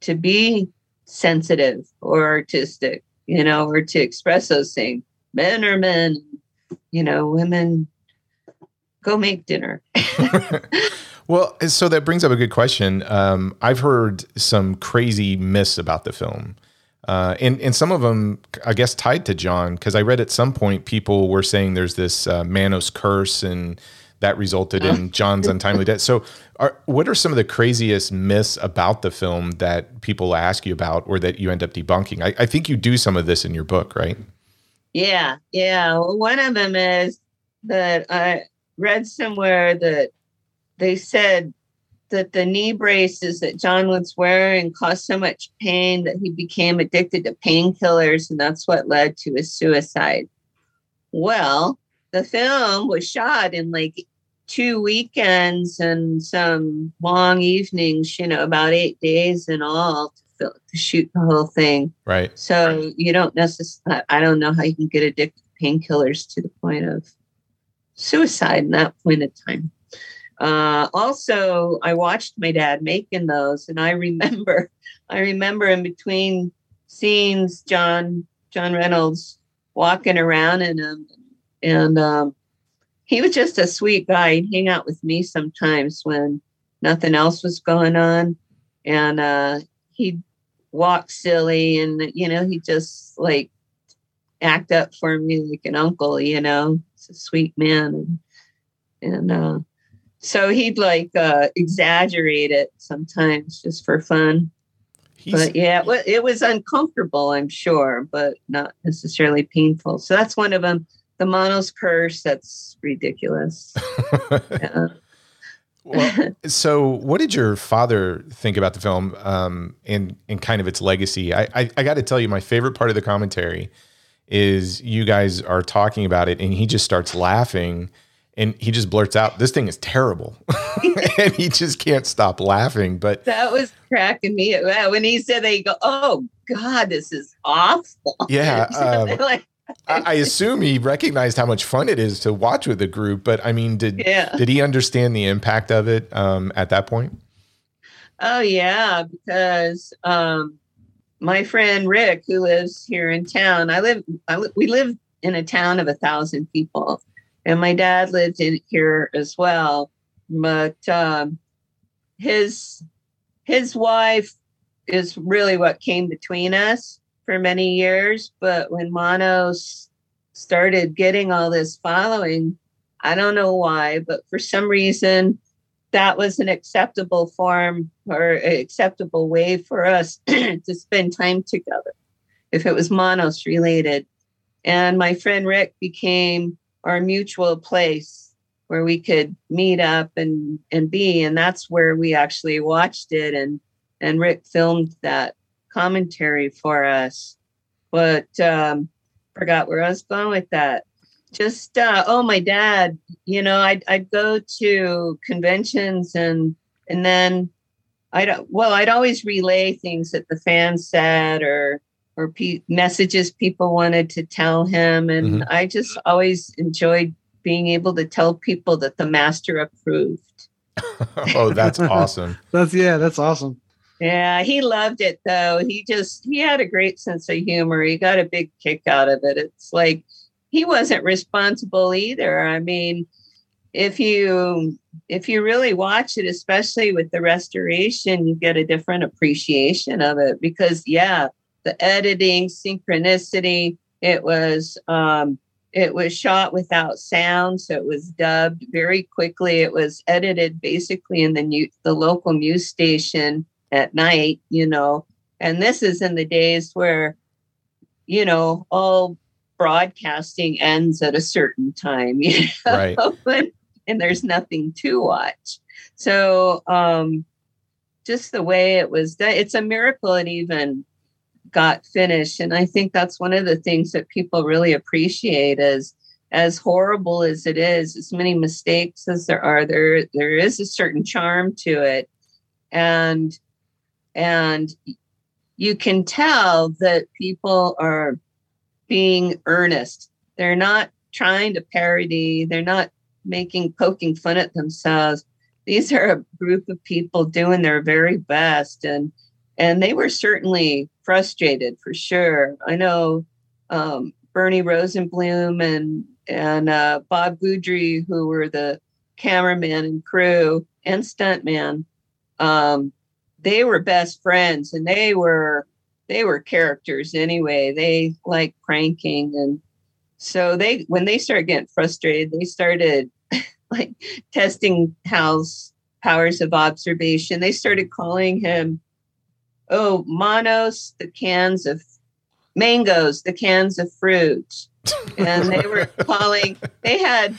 to be sensitive or artistic, you know, or to express those things. Men are men, you know, women go make dinner. Well, so that brings up a good question. Um, I've heard some crazy myths about the film. Uh, and, and some of them, I guess, tied to John, because I read at some point people were saying there's this uh, Manos curse and that resulted in John's untimely death. So, are, what are some of the craziest myths about the film that people ask you about or that you end up debunking? I, I think you do some of this in your book, right? Yeah, yeah. Well, one of them is that I read somewhere that they said that the knee braces that John was wearing caused so much pain that he became addicted to painkillers, and that's what led to his suicide. Well, the film was shot in like two weekends and some long evenings, you know, about eight days in all to, fil- to shoot the whole thing. Right. So you don't necessarily, I don't know how you can get addicted to painkillers to the point of suicide in that point of time. Uh, also, I watched my dad making those, and I remember, I remember in between scenes, John John Reynolds walking around in them. And um, he was just a sweet guy. He'd hang out with me sometimes when nothing else was going on. And uh, he'd walk silly and, you know, he just like act up for me like an uncle, you know. He's a sweet man. And, and uh, so he'd like uh, exaggerate it sometimes just for fun. He's, But yeah, it it was uncomfortable, I'm sure, but not necessarily painful. So that's one of them. The Manos curse, that's ridiculous. Yeah. Well, so, what did your father think about the film um, and and kind of its legacy? I I, I got to tell you, my favorite part of the commentary is you guys are talking about it, and he just starts laughing, and he just blurts out, "This thing is terrible," and he just can't stop laughing. But that was cracking me. up. When he said that, you go, oh, God, this is awful. Yeah, um, like, I, assume he recognized how much fun it is to watch with the group. But I mean, did Yeah. did he understand the impact of it um, at that point? Oh yeah, because um, my friend Rick, who lives here in town, I live. I we live in a town of a thousand people, and my dad lived in here as well. But um, his his wife is really what came between us for many years. But when Manos started getting all this following, I don't know why, but for some reason that was an acceptable form or acceptable way for us to spend time together if it was manos related and my friend rick became our mutual place where we could meet up and and be and that's where we actually watched it and and rick filmed that commentary for us. But um forgot where i was going with that. Just uh oh my dad you know i'd, I'd go to conventions and and then i'd well i'd always relay things that the fans said or or pe- messages people wanted to tell him. And i just always enjoyed being able to tell people that the master approved. Oh, that's awesome. That's yeah, that's awesome. Yeah he loved it though. He just he had a great sense of humor. He got a big kick out of it. It's like he wasn't responsible either. I mean if you if you really watch it especially with the restoration you get a different appreciation of it because yeah the editing synchronicity it was um it was shot without sound so it was dubbed very quickly. It was edited basically in the new the local news station at night you know. And this is in the days where you know all broadcasting ends at a certain time you know Right. and there's nothing to watch. So um just the way it was done it's a miracle it even got finished. And i think that's one of the things that people really appreciate is as horrible as it is as many mistakes as there are there there is a certain charm to it. And and you can tell that people are being earnest. They're not trying to parody. They're not making poking fun at themselves. These are a group of people doing their very best and and they were certainly frustrated for sure. I know um, bernie rosenblum and and uh, bob Guidry, who were the cameraman and crew and stuntman um, they were best friends and they were they were characters anyway. They like pranking and so they when they started getting frustrated they started like testing hal's powers of observation. They started calling him oh manos the cans of mangoes the cans of fruit. And they were calling they had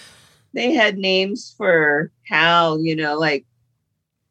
they had names for hal you know like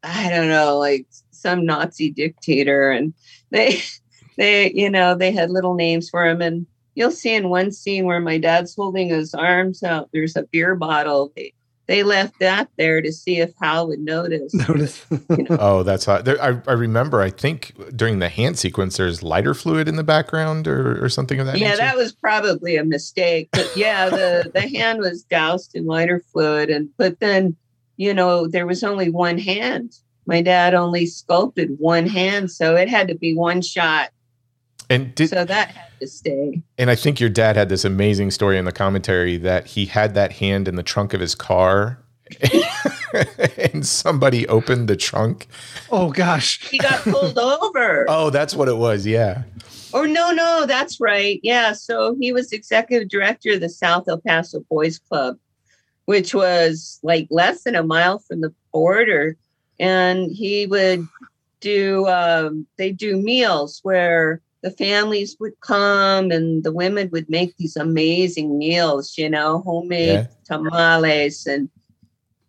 i don't know like some nazi dictator and they they you know they had little names for him and you'll see in one scene where my dad's holding his arms out there's a beer bottle they, they left that there to see if hal would notice Notice. you know? Oh, that's hot. There, I, I remember. I think during the hand sequence, there's lighter fluid in the background, or, or something of that. yeah nature. that was probably a mistake but yeah the the hand was doused in lighter fluid and but then you know there was only one hand my dad only sculpted one hand so it had to be one shot And did so that had to stay. and I think your dad had this amazing story in the commentary that he had that hand in the trunk of his car and somebody opened the trunk. Oh gosh. He got pulled over. Oh, that's what it was. Yeah. Or no, no, that's right. Yeah. So he was executive director of the South El Paso Boys Club, which was like less than a mile from the border. And he would do um, they do meals where the families would come and the women would make these amazing meals, you know, homemade Yeah. tamales and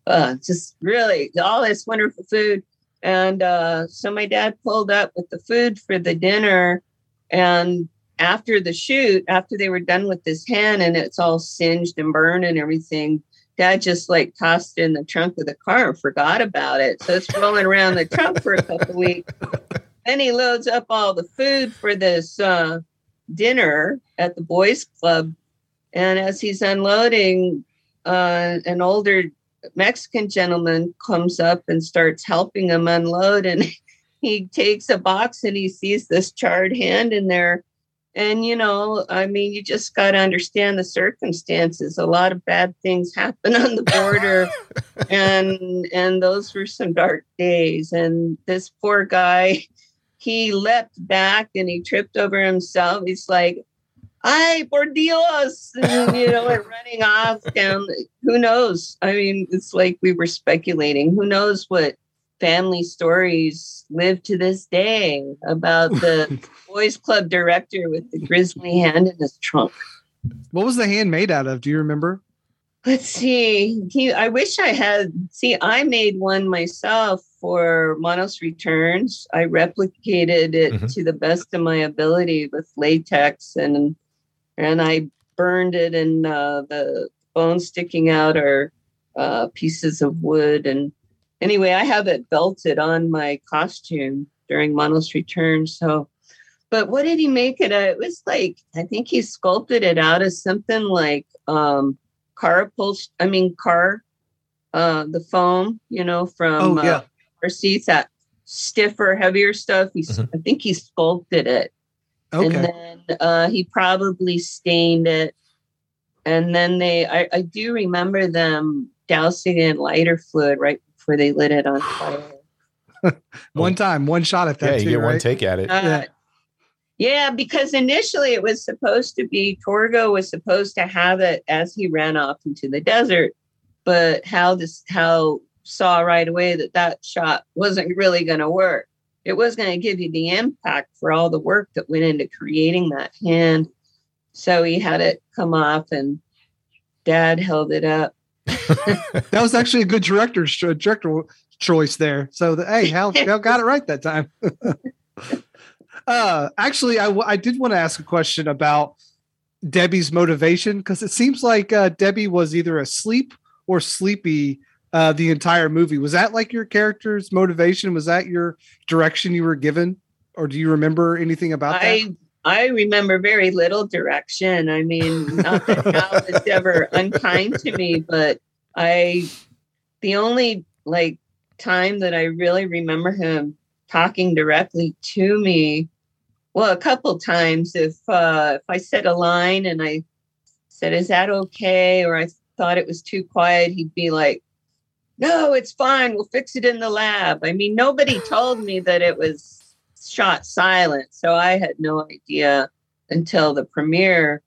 uh, just really all this wonderful food. And uh, so my dad pulled up with the food for the dinner. And after the shoot, after they were done with this hen and it's all singed and burned and everything, dad just like tossed in the trunk of the car and forgot about it. So it's rolling around the trunk for a couple weeks. Then he loads up all the food for this uh, dinner at the boys club. And as he's unloading, uh, an older Mexican gentleman comes up and starts helping him unload. And he takes a box and he sees this charred hand in there. And, you know, I mean, you just got to understand the circumstances. A lot of bad things happen on the border. and, and those were some dark days. And this poor guy, he leapt back and he tripped over himself. He's like, ay, por Dios, and, you know, and running off down. Who knows? I mean, it's like we were speculating. Who knows what family stories live to this day about the boys club director with the grisly hand in his trunk. What was the hand made out of? Do you remember? Let's see. He, I wish I had. See, I made one myself for Manos Returns. I replicated it Mhm. to the best of my ability with latex, and and I burned it, and uh, the bones sticking out are uh, pieces of wood. And anyway, I have it belted on my costume during Manos return. So, but what did he make it? Out? It was like I think he sculpted it out as something like. Um, car upholstery, I mean car, uh, the foam, you know, from Oh, yeah. uh, car seats, that stiffer, heavier stuff. He, Mhm. I think he sculpted it, Okay. and then uh, he probably stained it, and then they, I, I do remember them dousing it in lighter fluid right before they lit it on fire. one time, one shot at Yeah, that you too, get one take at it. Uh, Yeah. yeah, because initially it was supposed to be Torgo was supposed to have it as he ran off into the desert, but how this Hal saw right away that that shot wasn't really going to work. It was going to give you the impact for all the work that went into creating that hand. So he had it come off, and Dad held it up. That was actually a good director's director choice there. So, the, hey, Hal, Hal got it right that time. uh, actually, I, I did want to ask a question about Debbie's motivation because it seems like uh, Debbie was either asleep or sleepy uh, the entire movie. Was that like your character's motivation? Was that your direction you were given, or do you remember anything about that? I remember very little direction. I mean, not that Hal was ever unkind to me, but I the only like time that I really remember him talking directly to me, well, a couple times if uh if I said a line and I said, Is that okay? Or I thought it was too quiet, he'd be like, No, it's fine, we'll fix it in the lab. I mean, nobody told me that it was shot silent. So I had no idea until the premiere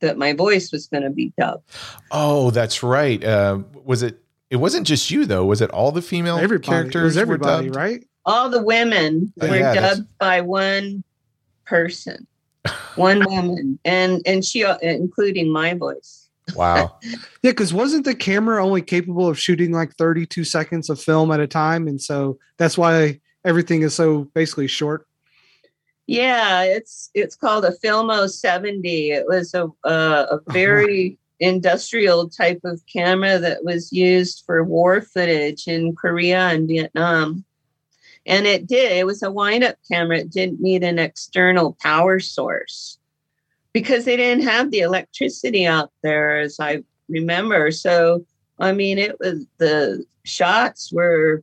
that my voice was going to be dubbed. Oh, that's right. Uh, was it? It wasn't just you though. Was it all the female everybody, characters? it was were everybody, dubbed? right? All the women Oh, were yeah, that's- dubbed by one person, one woman, and and she, uh, including my voice. Wow. Yeah, because wasn't the camera only capable of shooting like 32 seconds of film at a time? And so that's why everything is so basically short. Yeah, it's it's called a Filmo 70. It was a uh, a very industrial type of camera that was used for war footage in Korea and Vietnam. And it did, it was a wind-up camera. It didn't need an external power source because they didn't have the electricity out there, as I remember. So I mean, it was the shots were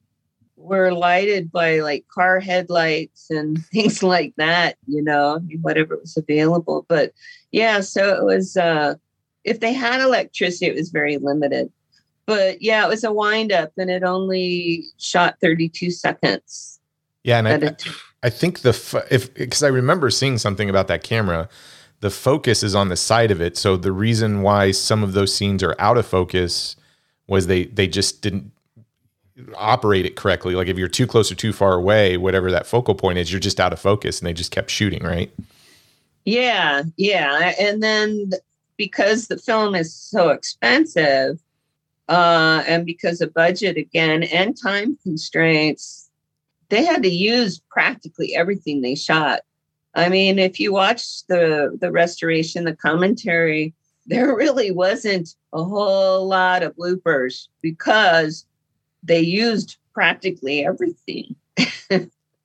were lighted by like car headlights and things like that, you know, whatever was available. But yeah, so it was, uh, if they had electricity, it was very limited. But yeah, it was a wind up and it only shot 32 seconds. Yeah, and I, time. I think the fo- if because I remember seeing something about that camera, the focus is on the side of it. So the reason why some of those scenes are out of focus was they they just didn't operate it correctly. Like if you're too close or too far away, whatever that focal point is, you're just out of focus, and they just kept shooting. Right? Yeah, yeah. And then because the film is so expensive, uh, and because of budget again and time constraints, they had to use practically everything they shot. I mean, if you watch the the restoration, the commentary, there really wasn't a whole lot of bloopers because they used practically everything.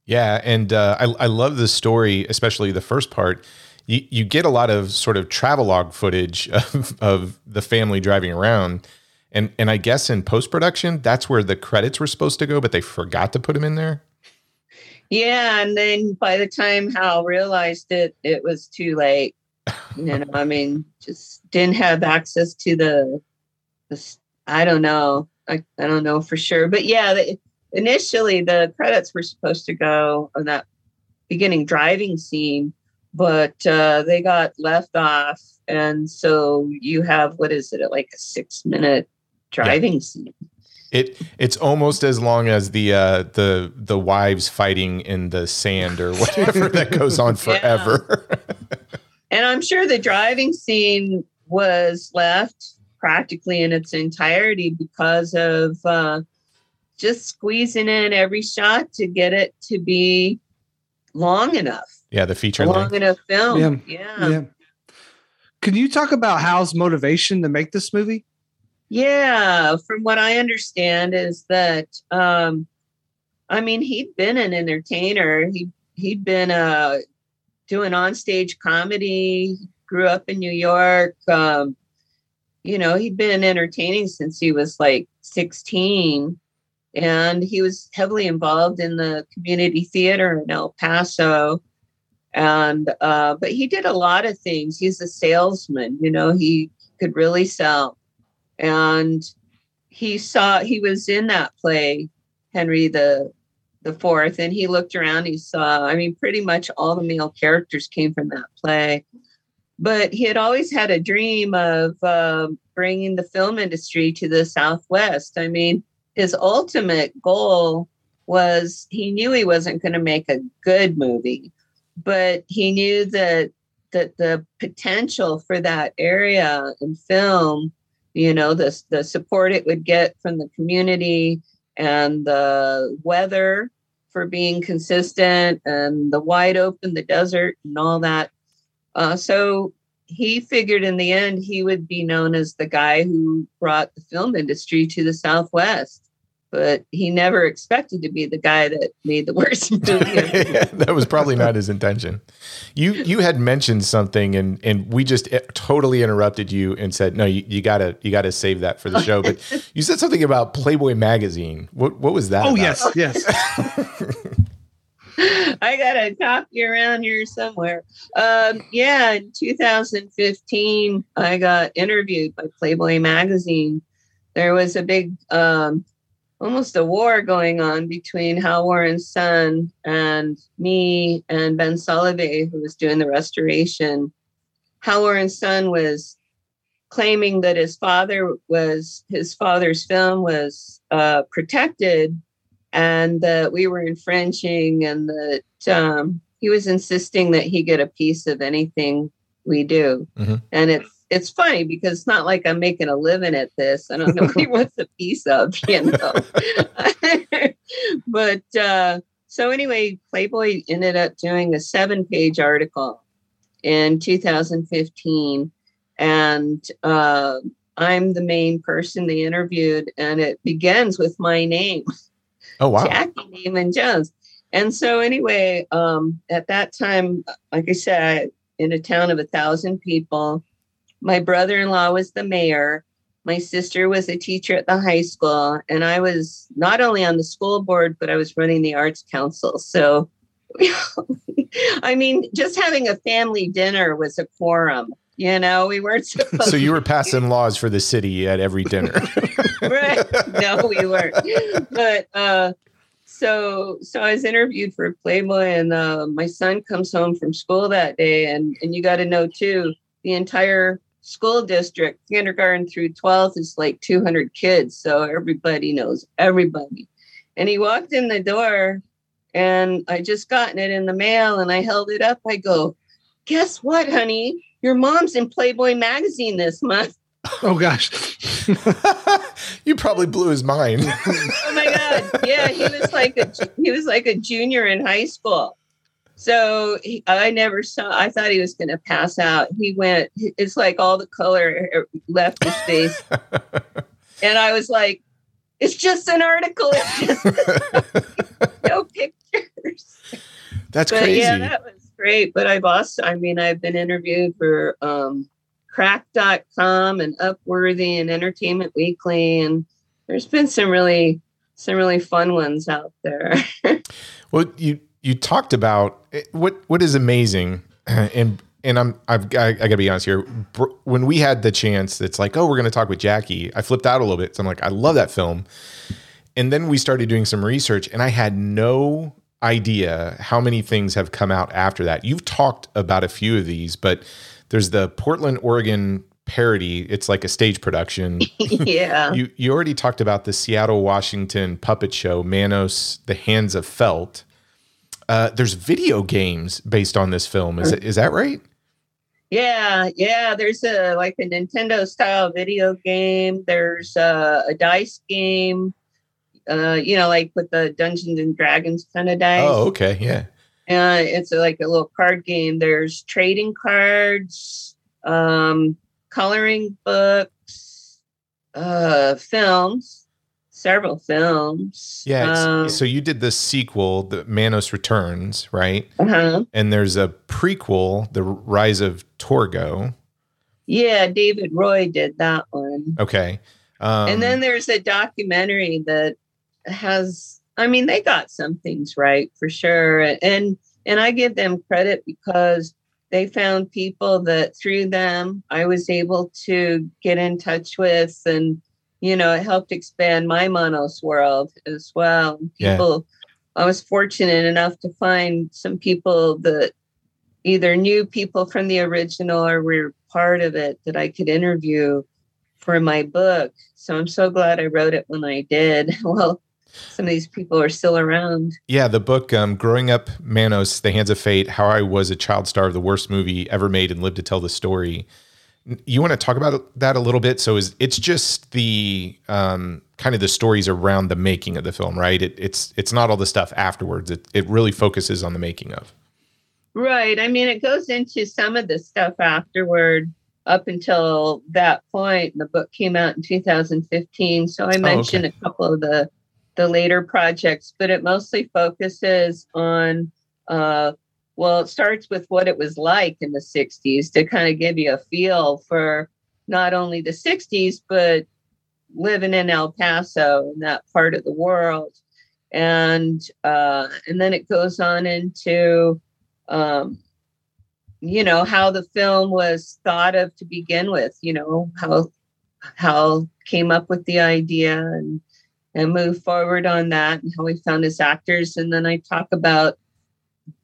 Yeah, and uh, I I love the story, especially the first part. You you get a lot of sort of travelogue footage of of the family driving around. And, and I guess in post production, that's where the credits were supposed to go, but they forgot to put them in there. Yeah, and then by the time Hal realized it, it was too late. You know, I mean, just didn't have access to the, the I don't know, I, I don't know for sure, but yeah, the, initially the credits were supposed to go on that beginning driving scene, but uh, they got left off, and so you have what is it, like a six minute driving scene? It it's almost as long as the uh, the the wives fighting in the sand or whatever that goes on forever. And I'm sure the driving scene was left practically in its entirety because of uh, just squeezing in every shot to get it to be long enough, yeah, the feature long length. enough film. Yeah. Yeah. yeah. Can you talk about Hal's motivation to make this movie? Yeah, from what I understand is that um I mean he'd been an entertainer. He he'd been uh doing onstage comedy, grew up in New York. Um, you know, he'd been entertaining since he was like 16 and he was heavily involved in the community theater in El Paso. And uh, but he did a lot of things. He's a salesman, you know, he could really sell and he saw he was in that play henry the the fourth and he looked around he saw i mean pretty much all the male characters came from that play but he had always had a dream of um, bringing the film industry to the southwest. I mean his ultimate goal was he knew he wasn't going to make a good movie but he knew that that the potential for that area in film you know the the support it would get from the community and the weather for being consistent and the wide open the desert and all that uh, so he figured in the end he would be known as the guy who brought the film industry to the southwest but he never expected to be the guy that made the worst movie ever. that was probably not his intention. You you had mentioned something and and we just eh, totally interrupted you and said no you, you gotta you gotta save that for the show. But you said something about Playboy magazine. What what was that? Oh about? yes, yes. I got a copy around here somewhere. Um, yeah, in 2015, I got interviewed by Playboy magazine. There was a big, um, almost a war going on between Hal Warren's son and me and Ben Solovey, who was doing the restoration. Hal Warren's son was claiming that his father was his father's film was uh, protected and that we were infringing and that um, he was insisting that he get a piece of anything we do. Mhm. and it's it's funny because it's not like i'm making a living at this. I don't know what he wants a piece of you know. But uh, so anyway playboy ended up doing a seven page article in 2015 and uh, i'm the main person they interviewed and it begins with my name Oh wow. Jackie Neyman Jones. And so anyway, um, at that time, like I said, in a town of a thousand people, my brother-in-law was the mayor, my sister was a teacher at the high school, and I was not only on the school board, but I was running the arts council. So, I mean, just having a family dinner was a quorum. You know, we weren't supposed. So you were passing laws for the city at every dinner. right? No, we weren't. But uh, so so I was interviewed for Playboy, and uh, my son comes home from school that day, and and you got to know too, the entire school district, kindergarten through 12th, is like 200 kids, so everybody knows everybody. And he walked in the door, and I just gotten it in the mail, and I held it up. I go, guess what, honey? Your mom's in Playboy magazine this month. Oh gosh. you probably blew his mind. oh my god. Yeah he was like a he was like a junior in high school. So he, i never saw i thought he was going to pass out. He went it's like all the color left his face. And i was like it's just an article. It's just no pictures. That's but crazy. yeah that was great. But i've also i mean i've been interviewed for um Cracked.com and upworthy and entertainment weekly and there's been some really some really fun ones out there Well, you you talked about eh, what what is amazing, and and I'm I've I, I got to be honest here. When we had the chance, it's like, oh, we're going to talk with Jackie. I flipped out a little bit. So I'm like, I love that film. And then we started doing some research, and I had no idea how many things have come out after that. You've talked about a few of these, but there's the Portland, Oregon parody. It's like a stage production. yeah You you already talked about the Seattle, Washington puppet show, Manos: The Hands of Felt. Uh, there's video games based on this film. Is is that right? yeah yeah there's a like a nintendo style video game there's a, a dice game uh you know like with the dungeons and dragons kind of dice Oh, okay, yeah. Uh, it's like a little card game. There's trading cards, um, coloring books, uh, films, several films. Yeah. Um, so you did the sequel, the Manos Returns, right? uh-huh. And there's a prequel, The Rise of Torgo. Yeah, David Roy did that one. Okay. Um, and then there's a documentary that has i mean they got some things right for sure and and i give them credit because they found people that through them i was able to get in touch with and you know it helped expand my manos world as well Yeah. people i was fortunate enough to find some people that either knew people from the original or were part of it that i could interview for my book. So I'm so glad I wrote it when I did. Well, some of these people are still around. Yeah, the book um, "Growing Up Manos: The Hands of Fate: How I Was a Child Star of the Worst Movie Ever Made and Lived to Tell the Story." You want to talk about that a little bit? So, is it's just the um, kind of the stories around the making of the film, right? It, it's it's not all the stuff afterwards. It it really focuses on the making of. Right. I mean, it goes into some of the stuff afterward up until that point. The book came out in 2015. So I mentioned a couple of the the later projects, but it mostly focuses on uh well, it starts with what it was like in the 60s to kind of give you a feel for not only the 60s, but living in El Paso in that part of the world. And uh, and then it goes on into um, you know how the film was thought of to begin with you know how Hal came up with the idea and and move forward on that and how we found his actors and then i talk about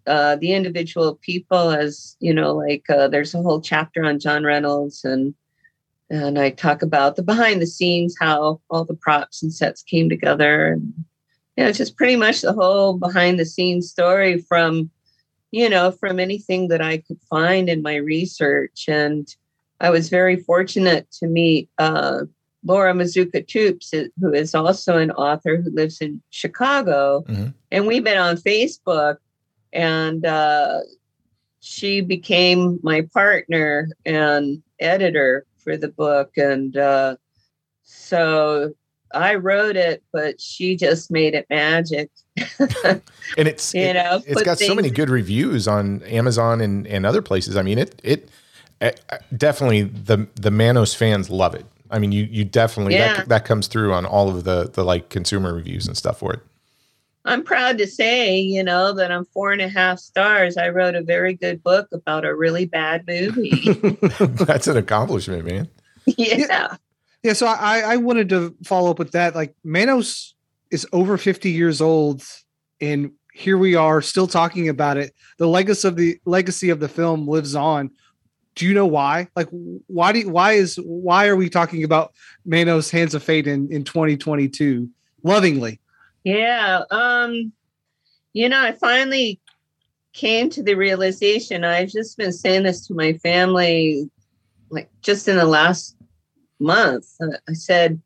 uh, the individual people as you know like uh, there's a whole chapter on john reynolds and and i talk about the behind the scenes how all the props and sets came together and you know it's just pretty much the whole behind the scenes story from you know, from anything that I could find in my research. And I was very fortunate to meet uh, Laura Mazzuca Toops, who is also an author who lives in Chicago. Mhm. And we've been on Facebook, and uh, she became my partner and editor for the book. And uh, so I wrote it, but she just made it magic. And it's You it, know, it's got so many good reviews on Amazon and, and other places. I mean, it it uh, definitely the the Manos fans love it. I mean, you you definitely Yeah. that that comes through on all of the the like consumer reviews and stuff for it. I'm proud to say, you know, that I'm four and a half stars. I wrote a very good book about a really bad movie. That's an accomplishment, man. yeah. Yeah, so I, I wanted to follow up with that. Like Manos is over 50 years old, and here we are still talking about it. The legacy of the legacy of the film lives on. Do you know why? Like why do you, why is why are we talking about Manos Hands of Fate in, in 2022 lovingly? Yeah. Um, you know, I finally came to the realization. I've just been saying this to my family, like just in the last month. Uh, I said,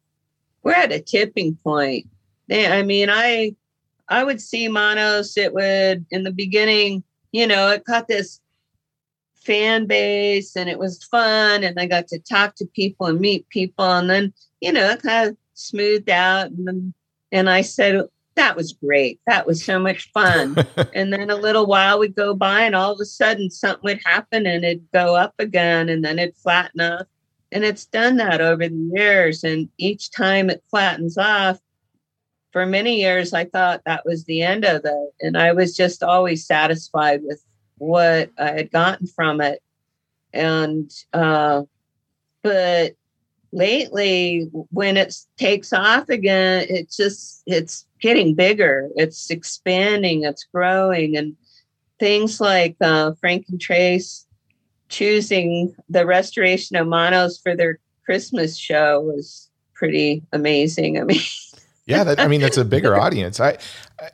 we're at a tipping point. I mean, I I would see Manos, it would in the beginning, you know, it caught this fan base and it was fun and I got to talk to people and meet people and then, you know, it kind of smoothed out and then and I said, that was great. That was so much fun. and then a little while would go by, and all of a sudden something would happen and it'd go up again, and then it'd flatten off. And it's done that over the years. And each time it flattens off, for many years, I thought that was the end of it. And I was just always satisfied with what I had gotten from it. And, uh, but lately when it takes off again it's just it's getting bigger it's expanding it's growing and things like uh, frank and trace choosing the restoration of Manos for their christmas show was pretty amazing i mean Yeah, that, I mean that's a bigger audience. I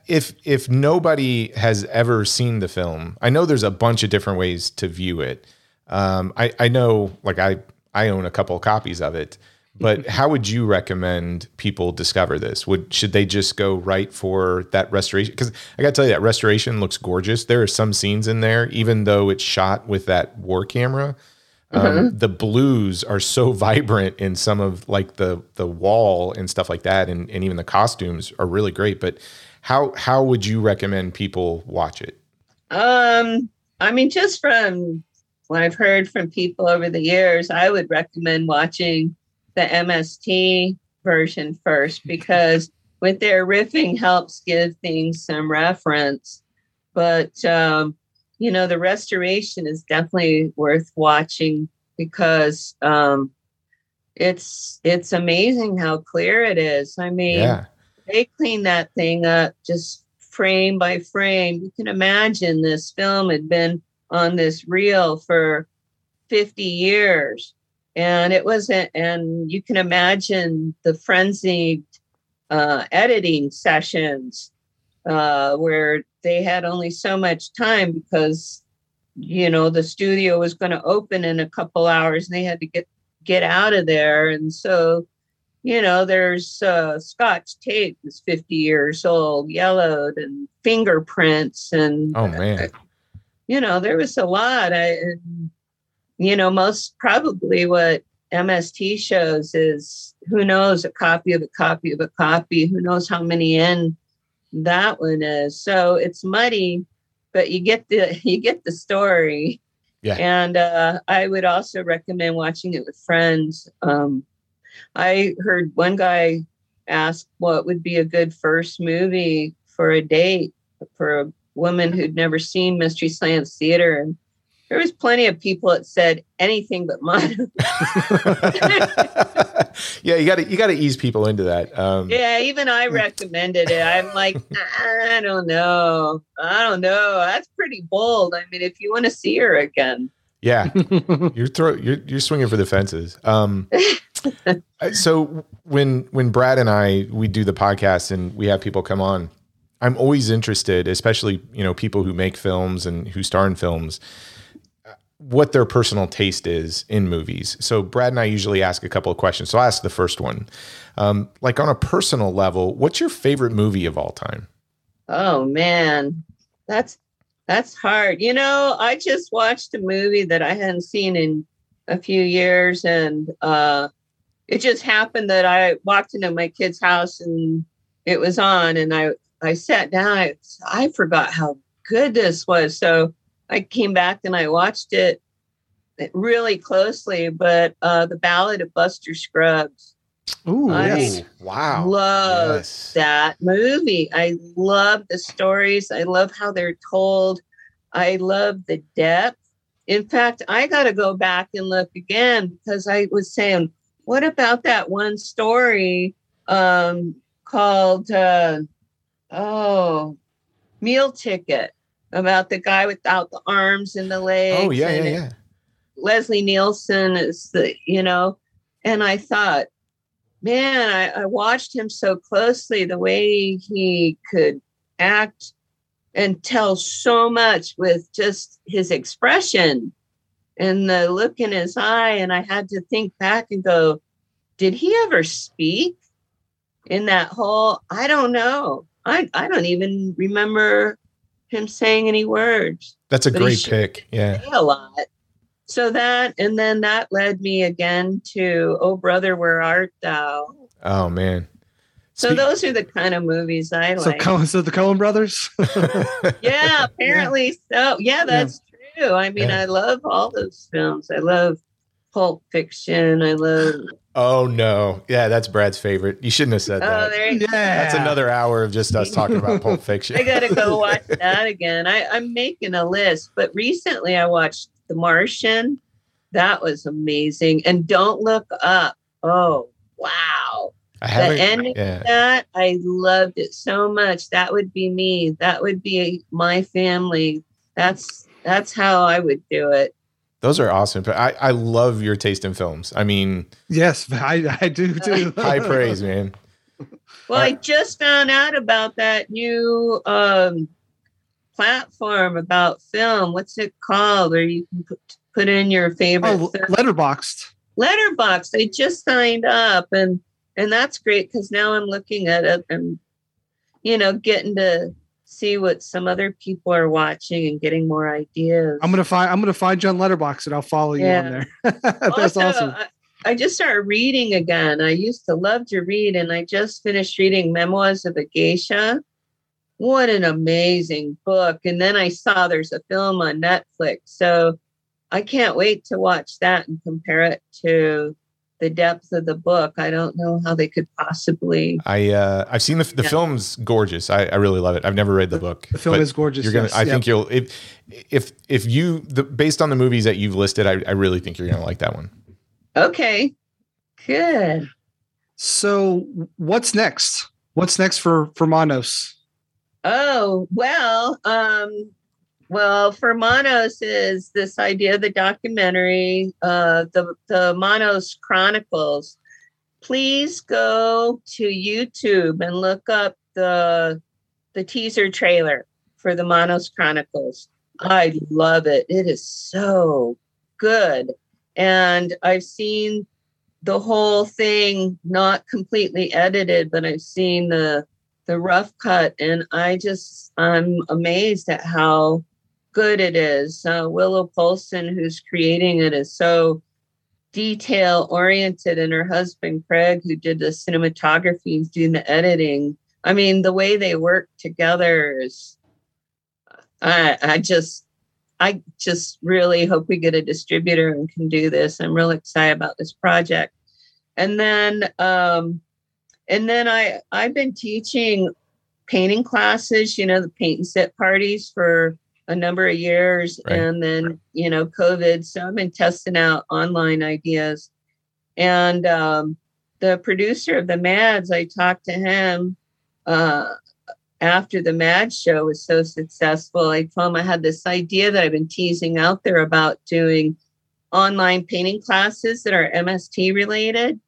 if if nobody has ever seen the film, I know there's a bunch of different ways to view it. Um, I I know like I I own a couple of copies of it, but how would you recommend people discover this? Would should they just go right for that restoration? Because I got to tell you that restoration looks gorgeous. There are some scenes in there, even though it's shot with that war camera. Um, The blues are so vibrant in some of like the the wall and stuff like that, and, and even the costumes are really great. But how how would you recommend people watch it? Um, I mean, just from what I've heard from people over the years, I would recommend watching the MST version first because with their riffing helps give things some reference. But um, you know, the restoration is definitely worth watching because um, it's it's amazing how clear it is. I mean, Yeah, they cleaned that thing up just frame by frame. You can imagine this film had been on this reel for 50 years. And it wasn't, and you can imagine the frenzied uh, editing sessions uh, where they had only so much time because, you know, the studio was going to open in a couple hours and they had to get get out of there. And so you know, there's uh, Scotch tape that's 50 years old, yellowed, and fingerprints, and Oh man, you know, there was a lot. I, you know, most probably what MST shows is who knows a copy of a copy of a copy. Who knows how many in that one is? So it's muddy, but you get the you get the story. Yeah. And uh, I would also recommend watching it with friends. Um, I heard one guy ask what would be a good first movie for a date for a woman who'd never seen Mystery Science Theater. And there was plenty of people that said anything but mine. yeah, you got to you got to ease people into that. Um, yeah, even I recommended it. I'm like, I don't know. I don't know. That's pretty bold. I mean, if you want to see her again. Yeah, you're throw you're you're swinging for the fences. Um, so when when Brad and I we do the podcast and we have people come on, I'm always interested, especially you know people who make films and who star in films, what their personal taste is in movies. So Brad and I usually ask a couple of questions. So I'll ask the first one, um, like on a personal level, what's your favorite movie of all time? Oh man, that's that's hard. You know, I just watched a movie that I hadn't seen in a few years, and uh, it just happened that I walked into my kid's house and it was on, and I I sat down. I I forgot how good this was, so I came back and I watched it, really closely, but uh, the Ballad of Buster Scruggs. Ooh, I yes. Wow. love Yes. that movie. I love the stories. I love how they're told. I love the depth. In fact, I got to go back and look again because I was saying, what about that one story um, called, uh, oh, Meal Ticket about the guy without the arms and the oh, legs? Oh yeah, yeah, yeah. Leslie Nielsen is the, you know, and I thought, man, I, I watched him so closely, the way he could act and tell so much with just his expression and the look in his eye. And I had to think back and go, did he ever speak in that whole? I don't know. I, I don't even remember him saying any words That's a But great pick. Yeah. say a lot. So that, and then that led me again to Oh Brother, Where Art Thou? Oh man. So Speak- those are the kind of movies I So, like. Coen, so the Coen brothers. yeah, apparently so. Yeah, that's true. I mean, Yeah. I love all those films. I love Pulp Fiction. I love. Oh no. Yeah, that's Brad's favorite. You shouldn't have said Oh, that. there you go. That's another hour of just us talking about Pulp Fiction. I gotta go watch that again. I, I'm making a list, but recently I watched The Martian. That was amazing. And Don't Look Up. Oh wow. I The haven't. ending yeah. of that, I loved it so much. That would be me. That would be my family. That's that's how I would do it. Those are awesome. But I, I love your taste in films. I mean, yes, I, I do too. high praise, man. Well, All I just found out about that new um, platform about film. What's it called? Where you can put, put in your favorite Oh, film. Letterboxd. Letterbox. I just signed up, and and that's great because now I'm looking at it and you know getting to see what some other people are watching and getting more ideas. I'm gonna find. I'm gonna find John Letterbox and I'll follow you on there. That's Also, awesome. I, I just started reading again. I used to love to read, and I just finished reading Memoirs of a Geisha. What an amazing book. And then I saw there's a film on Netflix. So I can't wait to watch that and compare it to the depth of the book. I don't know how they could possibly. I uh, I've seen the the Yeah. film's gorgeous. I, I really love it. I've never read the book. The film is gorgeous. You're gonna. yes, I yeah. think you'll if if if you the based on the movies that you've listed, I, I really think you're gonna like that one. Okay, good. So, what's next? What's next for for Manos? Oh, well, um, well, for Manos is this idea of the documentary, uh, the the Manos Chronicles. Please go to YouTube and look up the the teaser trailer for the Manos Chronicles. I love it. It is so good. And I've seen the whole thing not completely edited, but I've seen the the rough cut and i just i'm amazed at how good it is. Uh, willow polson who's creating it is so detail oriented and her husband craig who did the cinematography is doing the editing i mean the way they work together is i i just i just really hope we get a distributor and can do this. I'm real excited about this project. And then um and then I I've been teaching painting classes, you know, the paint and sit parties for a number of years, Right. and then you know COVID. So I've been testing out online ideas, and um, the producer of the Mads, I talked to him uh, after the Mad show was so successful. I told him I had this idea that I've been teasing out there about doing online painting classes that are MST related.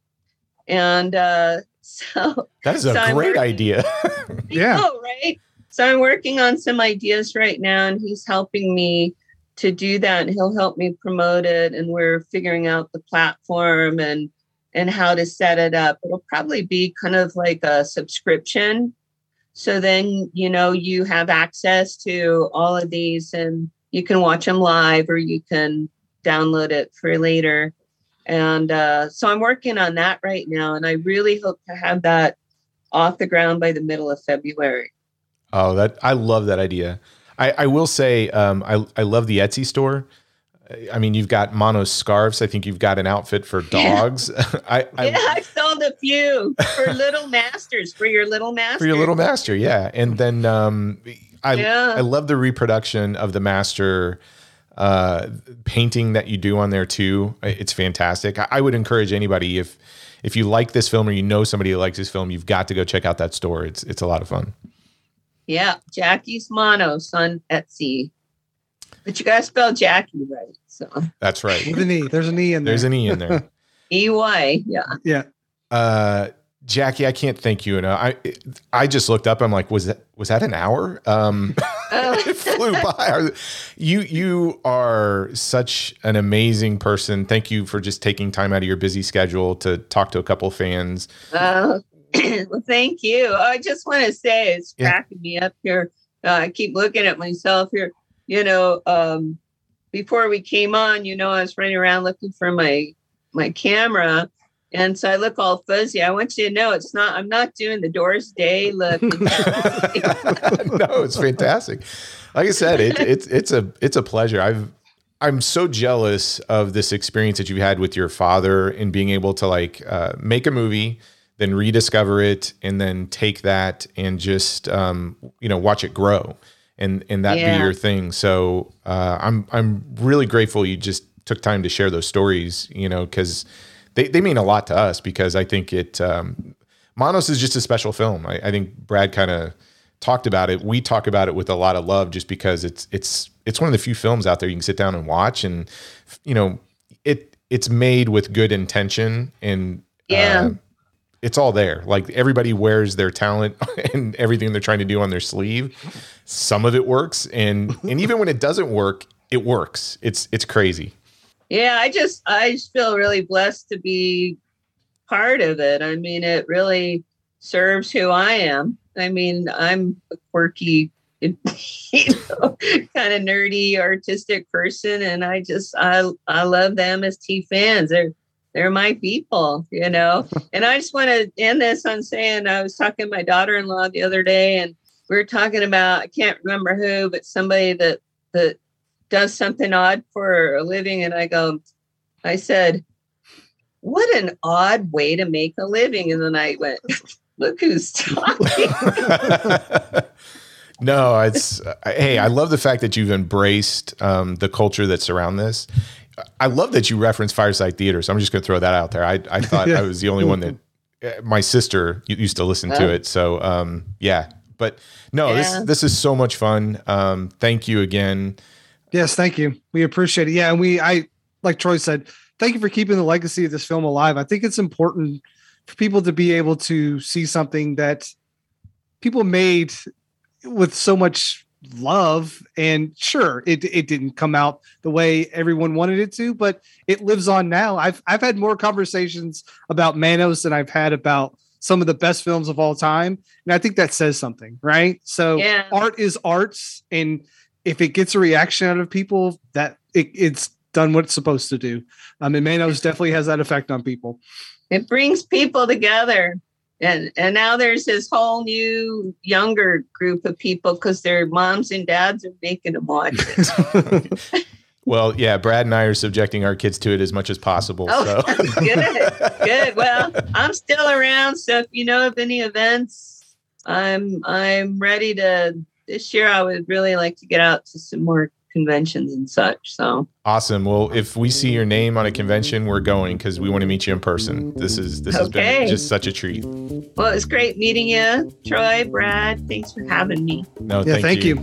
And uh, so, That is a So I'm great idea. Yeah. oh, right. So I'm working on some ideas right now, and he's helping me to do that, and he'll help me promote it. And we're figuring out the platform and and how to set it up. It'll probably be kind of like a subscription. So then you know you have access to all of these, and you can watch them live, or you can download it for later. And uh, so I'm working on that right now, and I really hope to have that off the ground by the middle of February. Oh, that I love that idea. I, I will say, um, I I love the Etsy store. I mean, you've got mono scarves. I think you've got an outfit for dogs. I, I yeah, I've sold a few for little masters, for your little master. for your little master, yeah. And then um, I Yeah. I love the reproduction of the master uh, painting that you do on there too. It's fantastic. I, I would encourage anybody if if you like this film or you know somebody who likes this film, you've got to go check out that store. It's it's a lot of fun. Yeah, Jackie's Manos on Etsy. But you gotta spell Jackie right. So That's right. With an E. There's an E in there. There's an e in there. E Y. Yeah. yeah. Uh, Jackie, I can't thank you enough. I I just looked up. I'm like, was that was that an hour? Um, it flew by. You you are such an amazing person. Thank you for just taking time out of your busy schedule to talk to a couple fans. Uh, well, thank you. I just want to say it's Yeah. cracking me up here. Uh, I keep looking at myself here. You know, um, before we came on, you know, I was running around looking for my my camera, and so I look all fuzzy. I want you to know it's not. I'm not doing the Doors Day look. no, it's fantastic. Like I said, it, it's it's a it's a pleasure. I've I'm so jealous of this experience that you've had with your father and being able to like uh, make a movie, then rediscover it, and then take that and just um, you know watch it grow, and and that Yeah. be your thing. So uh, I'm I'm really grateful you just took time to share those stories. You know, because they they mean a lot to us because I think it. Um, Manos is just a special film. I, I think Brad kind of talked about it. We talk about it with a lot of love, just because it's it's it's one of the few films out there you can sit down and watch, and you know it it's made with good intention and Yeah. uh, it's all there. Like everybody wears their talent and everything they're trying to do on their sleeve. Some of it works, and and even when it doesn't work, it works. It's it's crazy. Yeah, I just I just feel really blessed to be part of it. I mean, it really serves who I am. I mean, I'm a quirky, you know, kind of nerdy, artistic person, and I just I I love the MST fans. They're they're my people, you know. and I just want to end this on saying I was talking to my daughter-in-law the other day, and we were talking about I can't remember who, but somebody that that does something odd for a living, and I go, I said, "What an odd way to make a living," and then I went. Look who's talking. no, it's hey, I love the fact that you've embraced um, the culture that surround this. I love that you reference Firesign Theatre. So I'm just going to throw that out there. I, I thought Yeah. I was the only one that uh, my sister used to listen to Oh. it. So um, yeah, but no, this this is so much fun. Um, thank you again. Yes, thank you. We appreciate it. Yeah, and we I like Troy said, thank you for keeping the legacy of this film alive. I think it's important for people to be able to see something that people made with so much love and sure it it didn't come out the way everyone wanted it to but it lives on now. I've i've had more conversations about manos than i've had about some of the best films of all time and i think that says something right? So Yeah. art is arts and if it gets a reaction out of people that it, it's done what it's supposed to do. Um, I mean manos definitely has that effect on people. It brings people together and and now there's this whole new younger group of people because their moms and dads are making them watch it. Well, yeah, Brad and I are subjecting our kids to it as much as possible. Oh, so good good well i'm still around so if you know of any events i'm i'm ready to this year i would really like to get out to some more conventions and such so awesome. Well, if we see your name on a convention, we're going because we want to meet you in person. This is this has been just such a treat. well it was great meeting you troy brad thanks for having me No, yeah thank, thank you.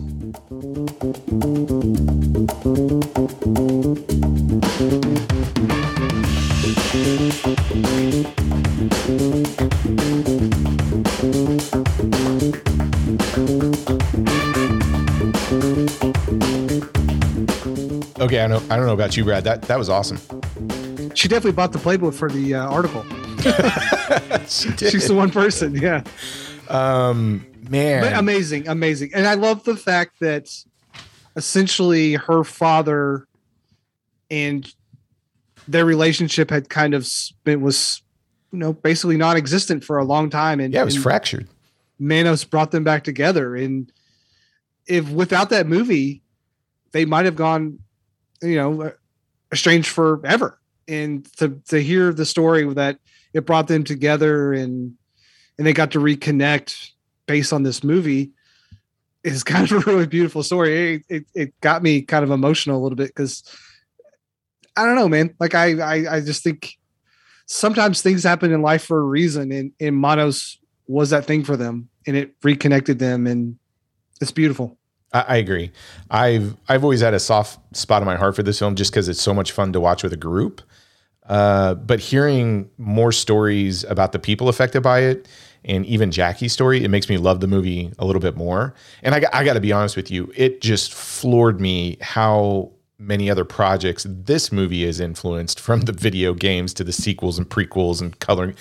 you Okay, I know. I don't know about you, Brad. That that was awesome. she definitely bought the playbook for the uh, article She did. she's the one person yeah um, man. But amazing, amazing. And I love the fact that essentially her father and their relationship had kind of been was you know basically non-existent for a long time and yeah, it was fractured. Manos brought them back together and if without that movie they might have gone you know estranged forever. And to to hear the story that it brought them together and and they got to reconnect based on this movie is kind of a really beautiful story. It, it, it got me kind of emotional a little bit because I don't know, man. Like I, I I just think sometimes things happen in life for a reason, and and Manos was that thing for them, and it reconnected them, and it's beautiful. I, I agree. I've I've always had a soft spot in my heart for this film just because it's so much fun to watch with a group. Uh, but hearing more stories about the people affected by it, and even Jackie's story, it makes me love the movie a little bit more. And I, I got to be honest with you, it just floored me how many other projects this movie is influenced from the video games to the sequels and prequels and coloring.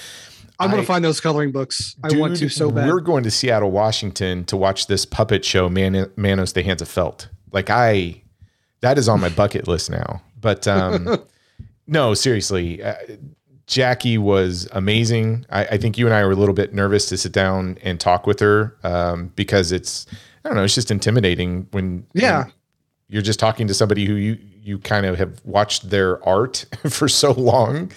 I'm gonna find those coloring books. I want to so bad. We're going to Seattle, Washington to watch this puppet show, Man- Manos the Hands of Felt. Like I, that is on my bucket list now. But um, no, seriously, uh, Jackie was amazing. I, I think you and I were a little bit nervous to sit down and talk with her um, because it's, I don't know, it's just intimidating when Yeah. when you're just talking to somebody who you you kind of have watched their art for so long.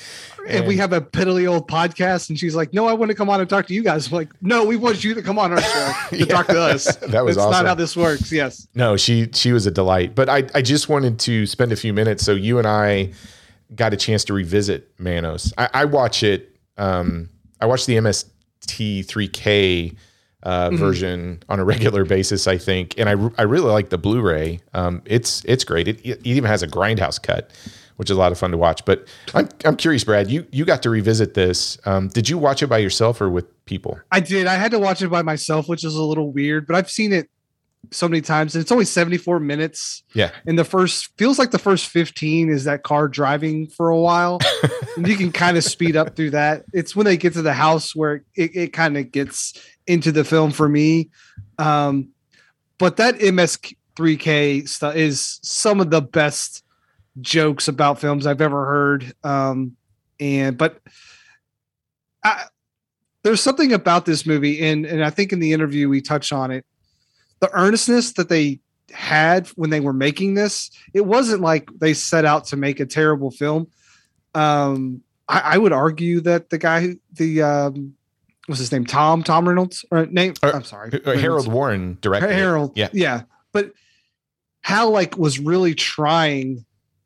And we have a piddly old podcast, and she's like, "No, I want to come on and talk to you guys." I'm like, "No, we want you to come on our show to talk to us." That was That's awesome. not how this works. Yes, No, she she was a delight. But I I just wanted to spend a few minutes so you and I got a chance to revisit Manos. I, I watch it. Um, I watch the MST3K uh, version on a regular basis. I think, and I I really like the Blu-ray. Um, it's it's great. It, it even has a grindhouse cut. Which is a lot of fun to watch, but I'm I'm curious, Brad. You you got to revisit this. Um, did you watch it by yourself or with people? I did. I had to watch it by myself, which is a little weird, but I've seen it so many times, and it's only 74 minutes. Yeah, And the first feels like the first 15 is that car driving for a while, and you can kind of speed up through that. It's when they get to the house where it, it kind of gets into the film for me. Um, but that MS3K stuff is some of the best jokes about films I've ever heard. Um, and but I, there's something about this movie, and and I think in the interview we touch on it. The earnestness that they had when they were making this, it wasn't like they set out to make a terrible film. Um, I, I would argue that the guy, who the um, what's his name, Tom Tom Reynolds, or name? Or- I'm sorry, Uh, Harold Warren directed. Harold. Yeah. Yeah. But Hal like was really trying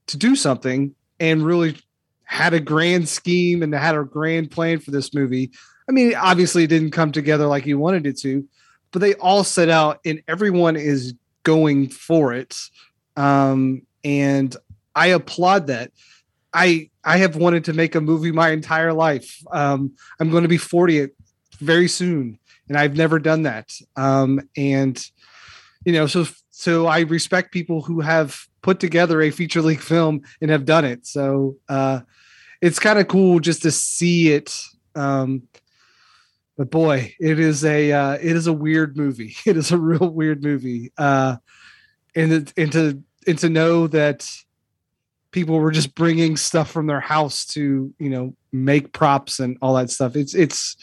to do something and really had a grand scheme and had a grand plan for this movie. I mean, obviously it didn't come together like he wanted it to, but they all set out and everyone is going for it. Um, and I applaud that. I I have wanted to make a movie my entire life. Um, I'm going to be 40 very soon, and I've never done that. Um, and you know, so so I respect people who have put together a feature length film and have done it. So uh, it's kind of cool just to see it. Um, but boy, it is a uh, it is a weird movie. It is a real weird movie. Uh, and and to and to know that people were just bringing stuff from their house to you know make props and all that stuff. It's it's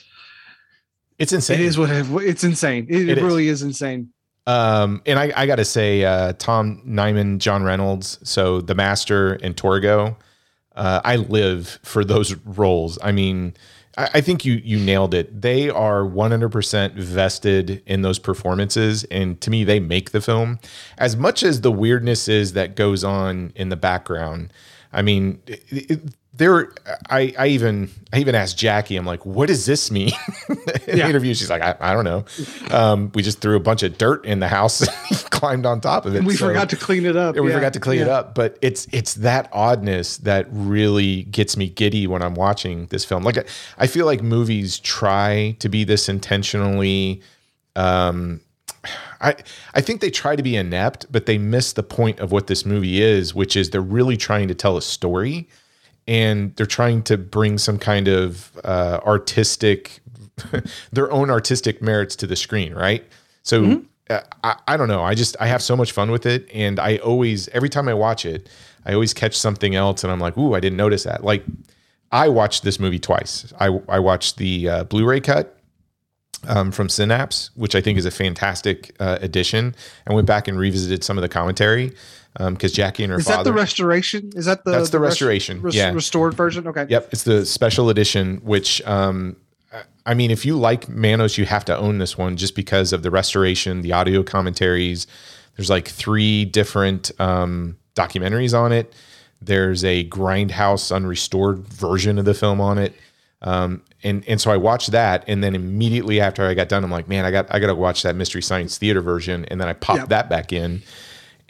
It's insane. it is what it, it's insane. It, It it is. really is insane. Um, and I, I got to say, uh, Tom Neyman, John Reynolds, so the Master and Torgo, uh, I live for those roles. I mean, I, I think you you nailed it. They are 100% vested in those performances, and to me, they make the film. As much as the weirdness is that goes on in the background, I mean, it, it, there. I, I even I even asked Jackie. I'm like, what does this mean? in Yeah. the interview, she's like, I, I don't know. Um, we just threw a bunch of dirt in the house and climbed on top of it. And we So- forgot to clean it up. yeah, we Yeah, forgot to clean it up, but it's it's that oddness that really gets me giddy when I'm watching this film. Like I- I feel like movies try to be this intentionally um I I think they try to be inept, but they miss the point of what this movie is, which is they're really trying to tell a story and they're trying to bring some kind of uh, artistic their own artistic merits to the screen, right? So uh, I, I don't know. I just I have so much fun with it, and I always every time I watch it, I always catch something else, and I'm like, ooh, I didn't notice that. Like I watched this movie twice. I I watched the uh, Blu-ray cut, um, from Synapse, which I think is a fantastic uh, addition. I went back and revisited some of the commentary because Jackie and her Is that the restoration? Is that the That's the rest- restoration, res- yeah. restored version? Okay. Yep, it's the special edition, which um, I mean, if you like Manos, you have to own this one just because of the restoration, the audio commentaries. There's like three different um, documentaries on it. There's a Grindhouse unrestored version of the film on it. Um, and and so I watched that, and then immediately after I got done, I'm like, man, I got I got to watch that Mystery Science Theater version, and then I popped Yep. that back in,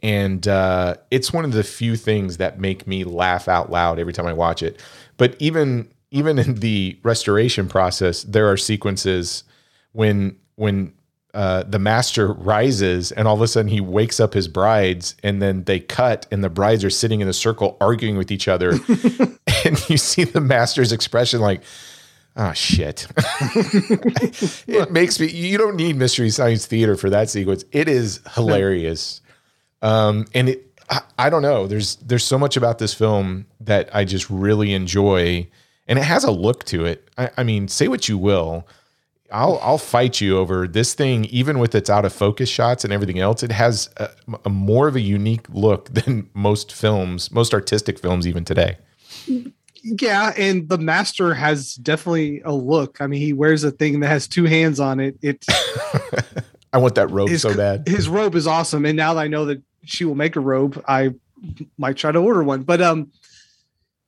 and uh, it's one of the few things that make me laugh out loud every time I watch it. But even even in the restoration process, there are sequences when when uh, the master rises and all of a sudden he wakes up his brides and then they cut and the brides are sitting in a circle arguing with each other and you see the master's expression like oh shit. It makes me you don't need mystery science theater for that sequence. It is hilarious. Um and it I, I don't know. There's there's so much about this film that i just really enjoy and it has a look to it. I, I mean say what you will. I'll I'll fight you over this thing, even with its out of focus shots and everything else. It has a, a more of a unique look than most films, most artistic films, even today. Yeah, and the master has definitely a look. I mean, he wears a thing that has two hands on it. It I want that robe his, so bad. His robe is awesome, and now that I know that she will make a robe, I might try to order one. But um,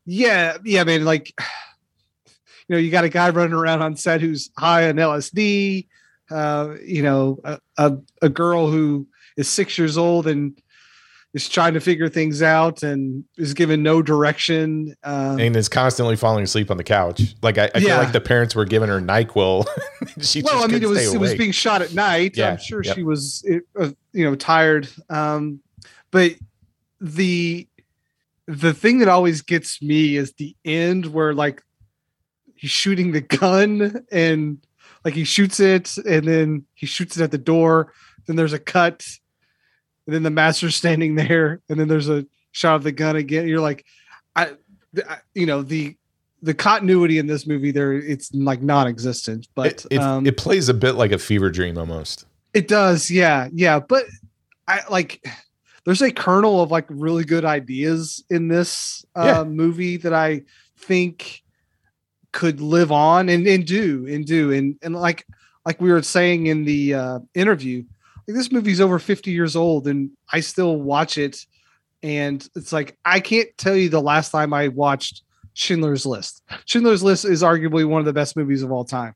yeah, yeah, man, like you know, you got a guy running around on set who's high on LSD. Uh, you know, a, a, a girl who is six years old and is trying to figure things out and is given no direction. Um, and is constantly falling asleep on the couch. Like I, I feel like the parents were giving her Nyquil. she well, I mean, it was it was being shot at night. Yeah, I'm sure yep. she was, it, uh, you know, tired. Um, but the the thing that always gets me is the end where like he's shooting the gun and like he shoots it and then he shoots it at the door. Then there's a cut, and then the master's standing there, and then there's a shot of the gun again. You're like, I, I you know the the continuity in this movie there it's like non-existent but it, it, um it plays a bit like a fever dream almost. it does, yeah, yeah. But I like there's a kernel of like really good ideas in this uh, Yeah. movie that I think could live on and, and do and do and and like like we were saying in the uh, interview, like this movie's over 50 years old and I still watch it and it's like I can't tell you the last time I watched Schindler's List. Schindler's List is arguably one of the best movies of all time.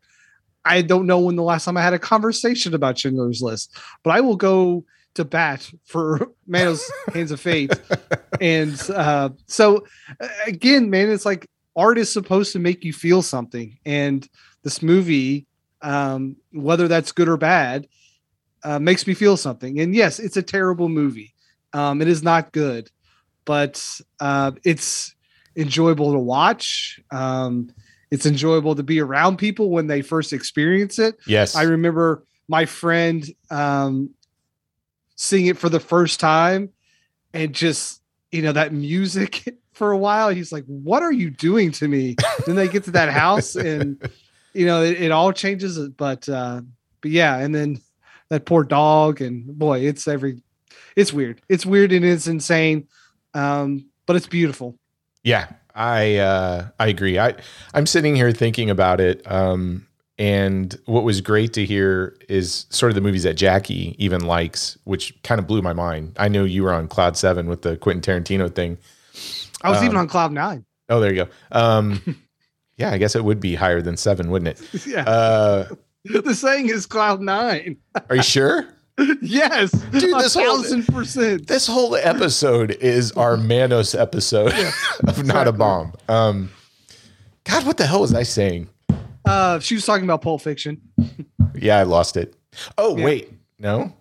I don't know when the last time I had a conversation about Schindler's List, but I will go to bat for Manos Hands of Fate. And uh, so, uh, again, man, it's like art is supposed to make you feel something. And this movie, um, whether that's good or bad, uh, makes me feel something. And yes, it's a terrible movie. Um, it is not good, but uh, it's enjoyable to watch. Um, it's enjoyable to be around people when they first experience it. Yes. I remember my friend um, seeing it for the first time and just, you know, that music for a while. He's like, What are you doing to me? then they get to that house and, you know, it, it all changes. But, uh, but yeah. And then that poor dog and boy, it's every, it's weird. It's weird and it's insane. Um, but it's beautiful. Yeah, I uh, I agree. I I'm sitting here thinking about it, um, and what was great to hear is sort of the movies that Jackie even likes, which kind of blew my mind. I know you were on Cloud Seven with the Quentin Tarantino thing. I was even Um, on cloud nine. Oh, there you go. Um, yeah, I guess it would be higher than seven, wouldn't it? yeah. Uh, the saying is cloud nine. are you sure? yes. Dude, a this whole- thousand percent. This whole episode is our Manos episode of Not a. Bomb. Um, God, what the hell was I saying? Uh, she was talking about Pulp Fiction. Yeah, I lost it. Oh, Yeah. wait. No?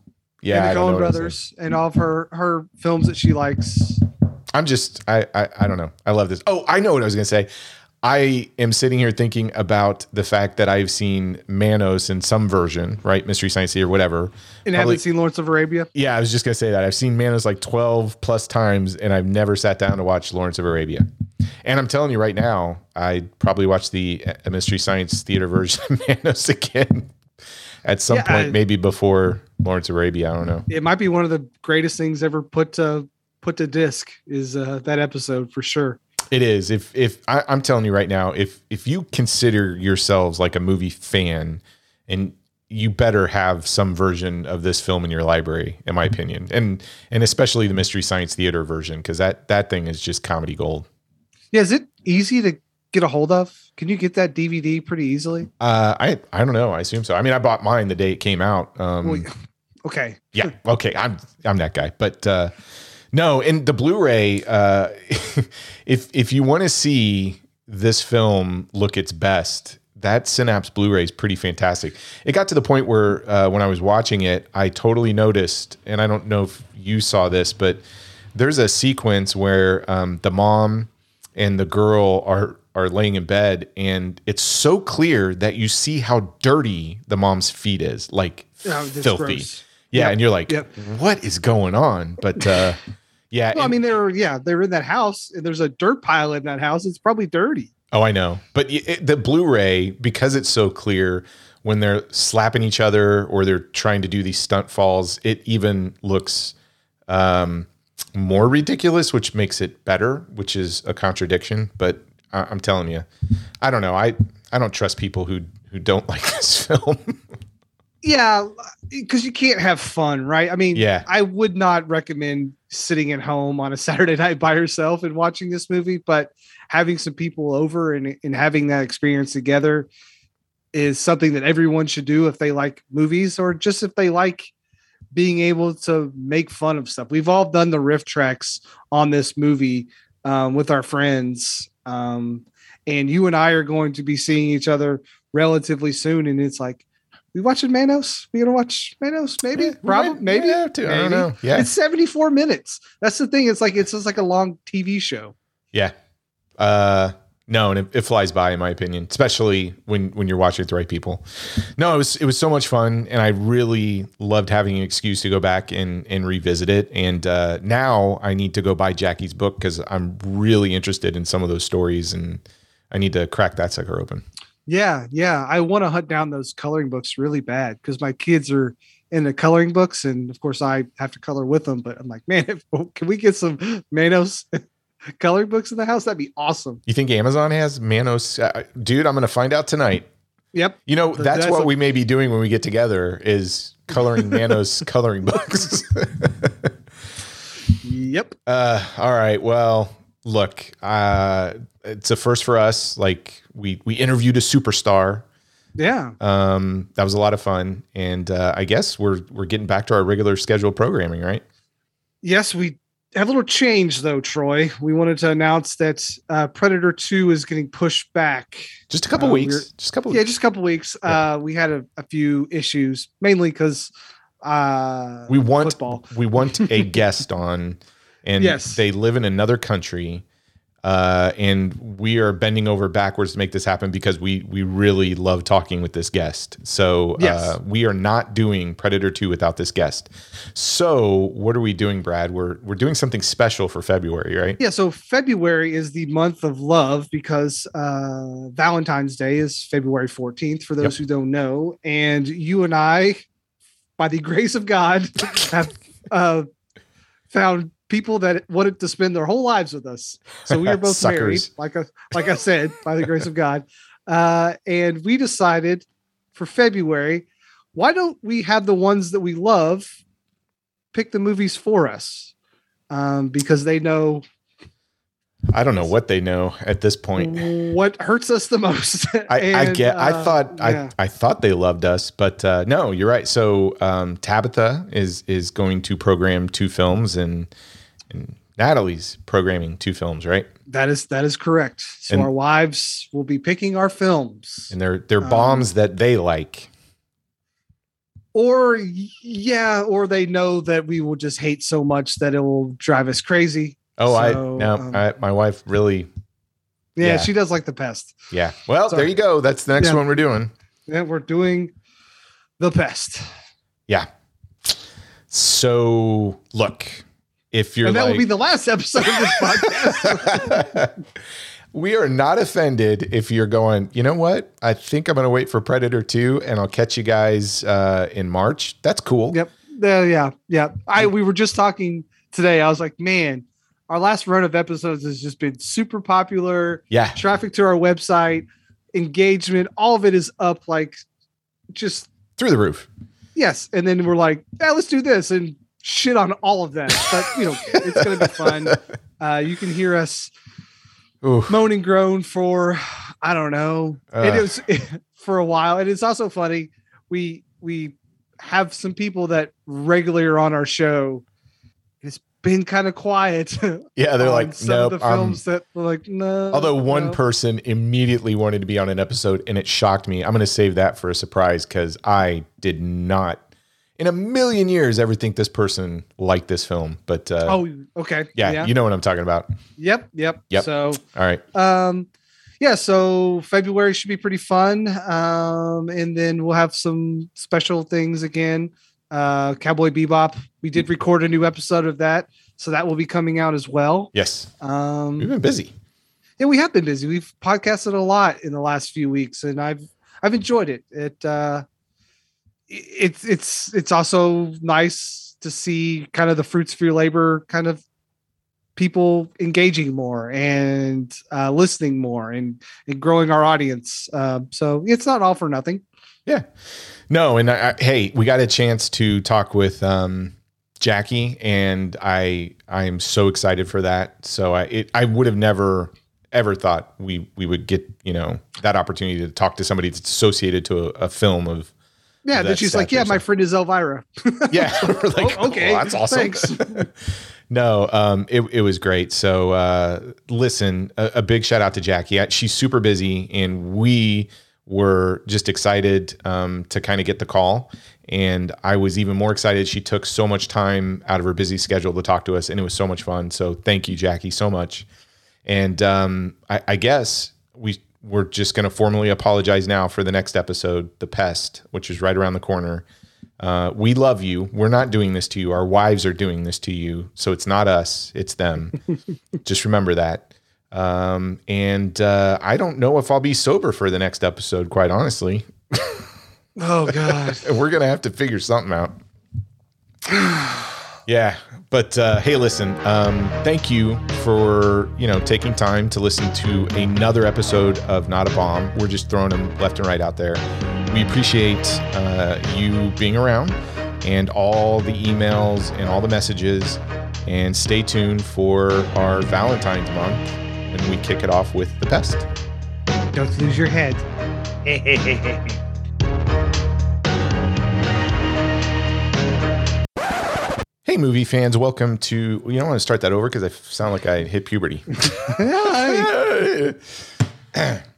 Yeah. And the Coen know what I'm saying. brothers and all of her her films that she likes. I'm just I, I I don't know. I love this. Oh, I know what I was gonna say. I am sitting here thinking about the fact that I've seen Manos in some version, right? Mystery Science Theater, whatever. And Probably- haven't seen Lawrence of Arabia. Yeah, I was just gonna say that. I've seen Manos like 12 plus times, and I've never sat down to watch Lawrence of Arabia. And I'm telling you right now, I'd probably watch the uh, Mystery Science Theater version of Manos again at some Yeah, point, I- maybe before Lawrence of Arabia. I don't know. It might be one of the greatest things ever put to put to disc is uh, that episode for sure. It is. If if I, I'm telling you right now, if if you consider yourselves like a movie fan, and you better have some version of this film in your library, in my opinion, and and especially the Mystery Science Theater version, because that that thing is just comedy gold. Yeah, is it easy to get a hold of? Can you get that DVD pretty easily? Uh, I I don't know. I assume so. I mean, I bought mine the day it came out. Um, Well, okay. yeah okay i'm i'm that guy but uh no and the blu-ray uh if if you want to see this film look its best that synapse blu-ray is pretty fantastic it got to the point where uh, when i was watching it i totally noticed and i don't know if you saw this but there's a sequence where um, the mom and the girl are are laying in bed and it's so clear that you see how dirty the mom's feet is like Oh, filthy gross. yeah, Yep, and you're like, yep. what is going on? But uh, yeah, Well, I mean, they're yeah, they're in that house. and There's a dirt pile in that house. It's probably dirty. oh, I know. But it, the Blu-ray, because it's so clear, when they're slapping each other or they're trying to do these stunt falls, it even looks um, more ridiculous, which makes it better, which is a contradiction. But I, I'm telling you, I don't know. I I don't trust people who who don't like this film. Yeah, because you can't have fun, right? I mean, Yeah. I would not recommend sitting at home on a Saturday night by yourself and watching this movie, but having some people over and, and having that experience together is something that everyone should do if they like movies or just if they like being able to make fun of stuff. We've all done the RiffTrax on this movie um, with our friends. Um, and you and I are going to be seeing each other relatively soon. And it's like, we watching Manos? We gonna watch Manos? Maybe, Yeah, probably, might- maybe. might have to. I don't know. Yeah. it's seventy four minutes. That's the thing. It's like it's just like a long TV show. Yeah. Uh no, and it, it flies by in my opinion, especially when when you're watching with the right people. No, it was it was so much fun and I really loved having an excuse to go back and and revisit it. And uh now I need to go buy Jackie's book because I'm really interested in some of those stories and I need to crack that sucker open. Yeah, yeah. I want to hunt down those coloring books really bad because my kids are into coloring books, and of course I have to color with them. But I'm like, man, if, can we get some Manos coloring books in the house? That'd be awesome. You think Amazon has Manos? Uh, dude, I'm going to find out tonight. Yep. You know, that's, that's what a- we may be doing when we get together is coloring Manos coloring books. Yep. Uh, all right. Well, look, uh, it's a first for us. Like we we interviewed a superstar. Yeah. Um, that was a lot of fun, and uh, I guess we're we're getting back to our regular scheduled programming, right? Yes, we have a little change though, Troy. We wanted to announce that uh, Predator Two is getting pushed back. Just a couple Uh, weeks. we're- Just a couple. Yeah, weeks. just a couple weeks. Uh, we had a, a few issues, mainly because uh, we want football. we want a guest on, and Yes. they live in another country. Uh, and we are bending over backwards to make this happen because we we really love talking with this guest. So Yes. uh, we are not doing Predator Two without this guest. So what are we doing, Brad? We're we're doing something special for February, right? Yeah, so February is the month of love because uh, Valentine's Day is February 14th, for those who don't know. And you and I, by the grace of God, have uh, found people that wanted to spend their whole lives with us. So we are both married, like I, like I said, by the grace of God. Uh, and we decided for February, why don't we have the ones that we love pick the movies for us? Um, because they know I don't know what they know at this point. what hurts us the most. I, I And, get. I uh, thought. yeah. I, I thought they loved us, but uh, no, you're right. So um, Tabitha is is going to program two films, and and Natalie's programming two films, right? that is that is correct. So And- our wives will be picking our films, And they're they're Um, bombs that they like. or yeah, or they know that we will just hate so much that it will drive us crazy. Oh, I So, no, um, I, my wife really. Yeah, Yeah. she does like the pest. Yeah. Well, Sorry. there you go. That's the next Yeah. one we're doing. Yeah, we're doing the pest, Yeah. So look, if you're and that like, will be the last episode of this podcast. we are not offended if you're going, you know what? I think I'm going to wait for Predator 2 and I'll catch you guys uh, in March. That's cool. Yep. Uh, yeah. Yeah. I we were just talking today. I was like, man, our last run of episodes has just been super popular. Yeah. Traffic to our website, engagement, all of it is up like just Through the roof. yes. And then we're like, yeah, let's do this and shit on all of that. But you know, it's gonna be fun. Uh, you can hear us Oof. moan and groan for I don't know. it was for a while. And it's also funny. We we have some people that regularly are on our show. Been kind of quiet. Yeah, they're like, some nope. of the films that were like, no. Although one no." person immediately wanted to be on an episode and it shocked me. I'm going to save that for a surprise because I did not, in a million years, ever think this person liked this film. But uh, Oh, okay. yeah, you know what I'm talking about. Yep, yep. Yep. So All right. um yeah, so February should be pretty fun. Um and then we'll have some special things again. Uh Cowboy Bebop. We did record a new episode of that, so that will be coming out as well. Yes. um, We've been busy. yeah, we have been busy. We've podcasted a lot in the last few weeks and I've I've enjoyed it. It uh it's it's it's also nice to see kind of the fruits of your labor kind of people engaging more and uh, listening more and, and growing our audience. Um, so it's not all for nothing. Yeah. No, and I, I, hey, we got a chance to talk with um, Jackie, and I I am so excited for that. So I it, I would have never ever thought we we would get you know that opportunity to talk to somebody that's associated to a, a film of Yeah, That that she's like, yeah, my friend is Elvira. yeah we're like, Oh, okay, "Oh, that's awesome thanks. no um it, it was great so uh listen a, a big shout out to jackie she's super busy and we were just excited um to kind of get the call and i was even more excited she took so much time out of her busy schedule to talk to us and it was so much fun so thank you jackie so much and um i, I guess we we're just going to formally apologize now for the next episode the pest which is right around the corner uh, we love you. We're not doing this to you. Our wives are doing this to you. So it's not us, it's them. Just remember that. Um, and uh, I don't know if I'll be sober for the next episode, quite honestly. oh God. We're going to have to figure something out. yeah. But uh, hey, listen, um, thank you for, you know, taking time to listen to another episode of Not a Bomb. We're just throwing them left and right out there. We appreciate uh, you being around and all the emails and all the messages. And stay tuned for our Valentine's month and we kick it off with the pest. Don't lose your head. Hey, movie fans, welcome to. You don't want to start that over because I sound like I hit puberty.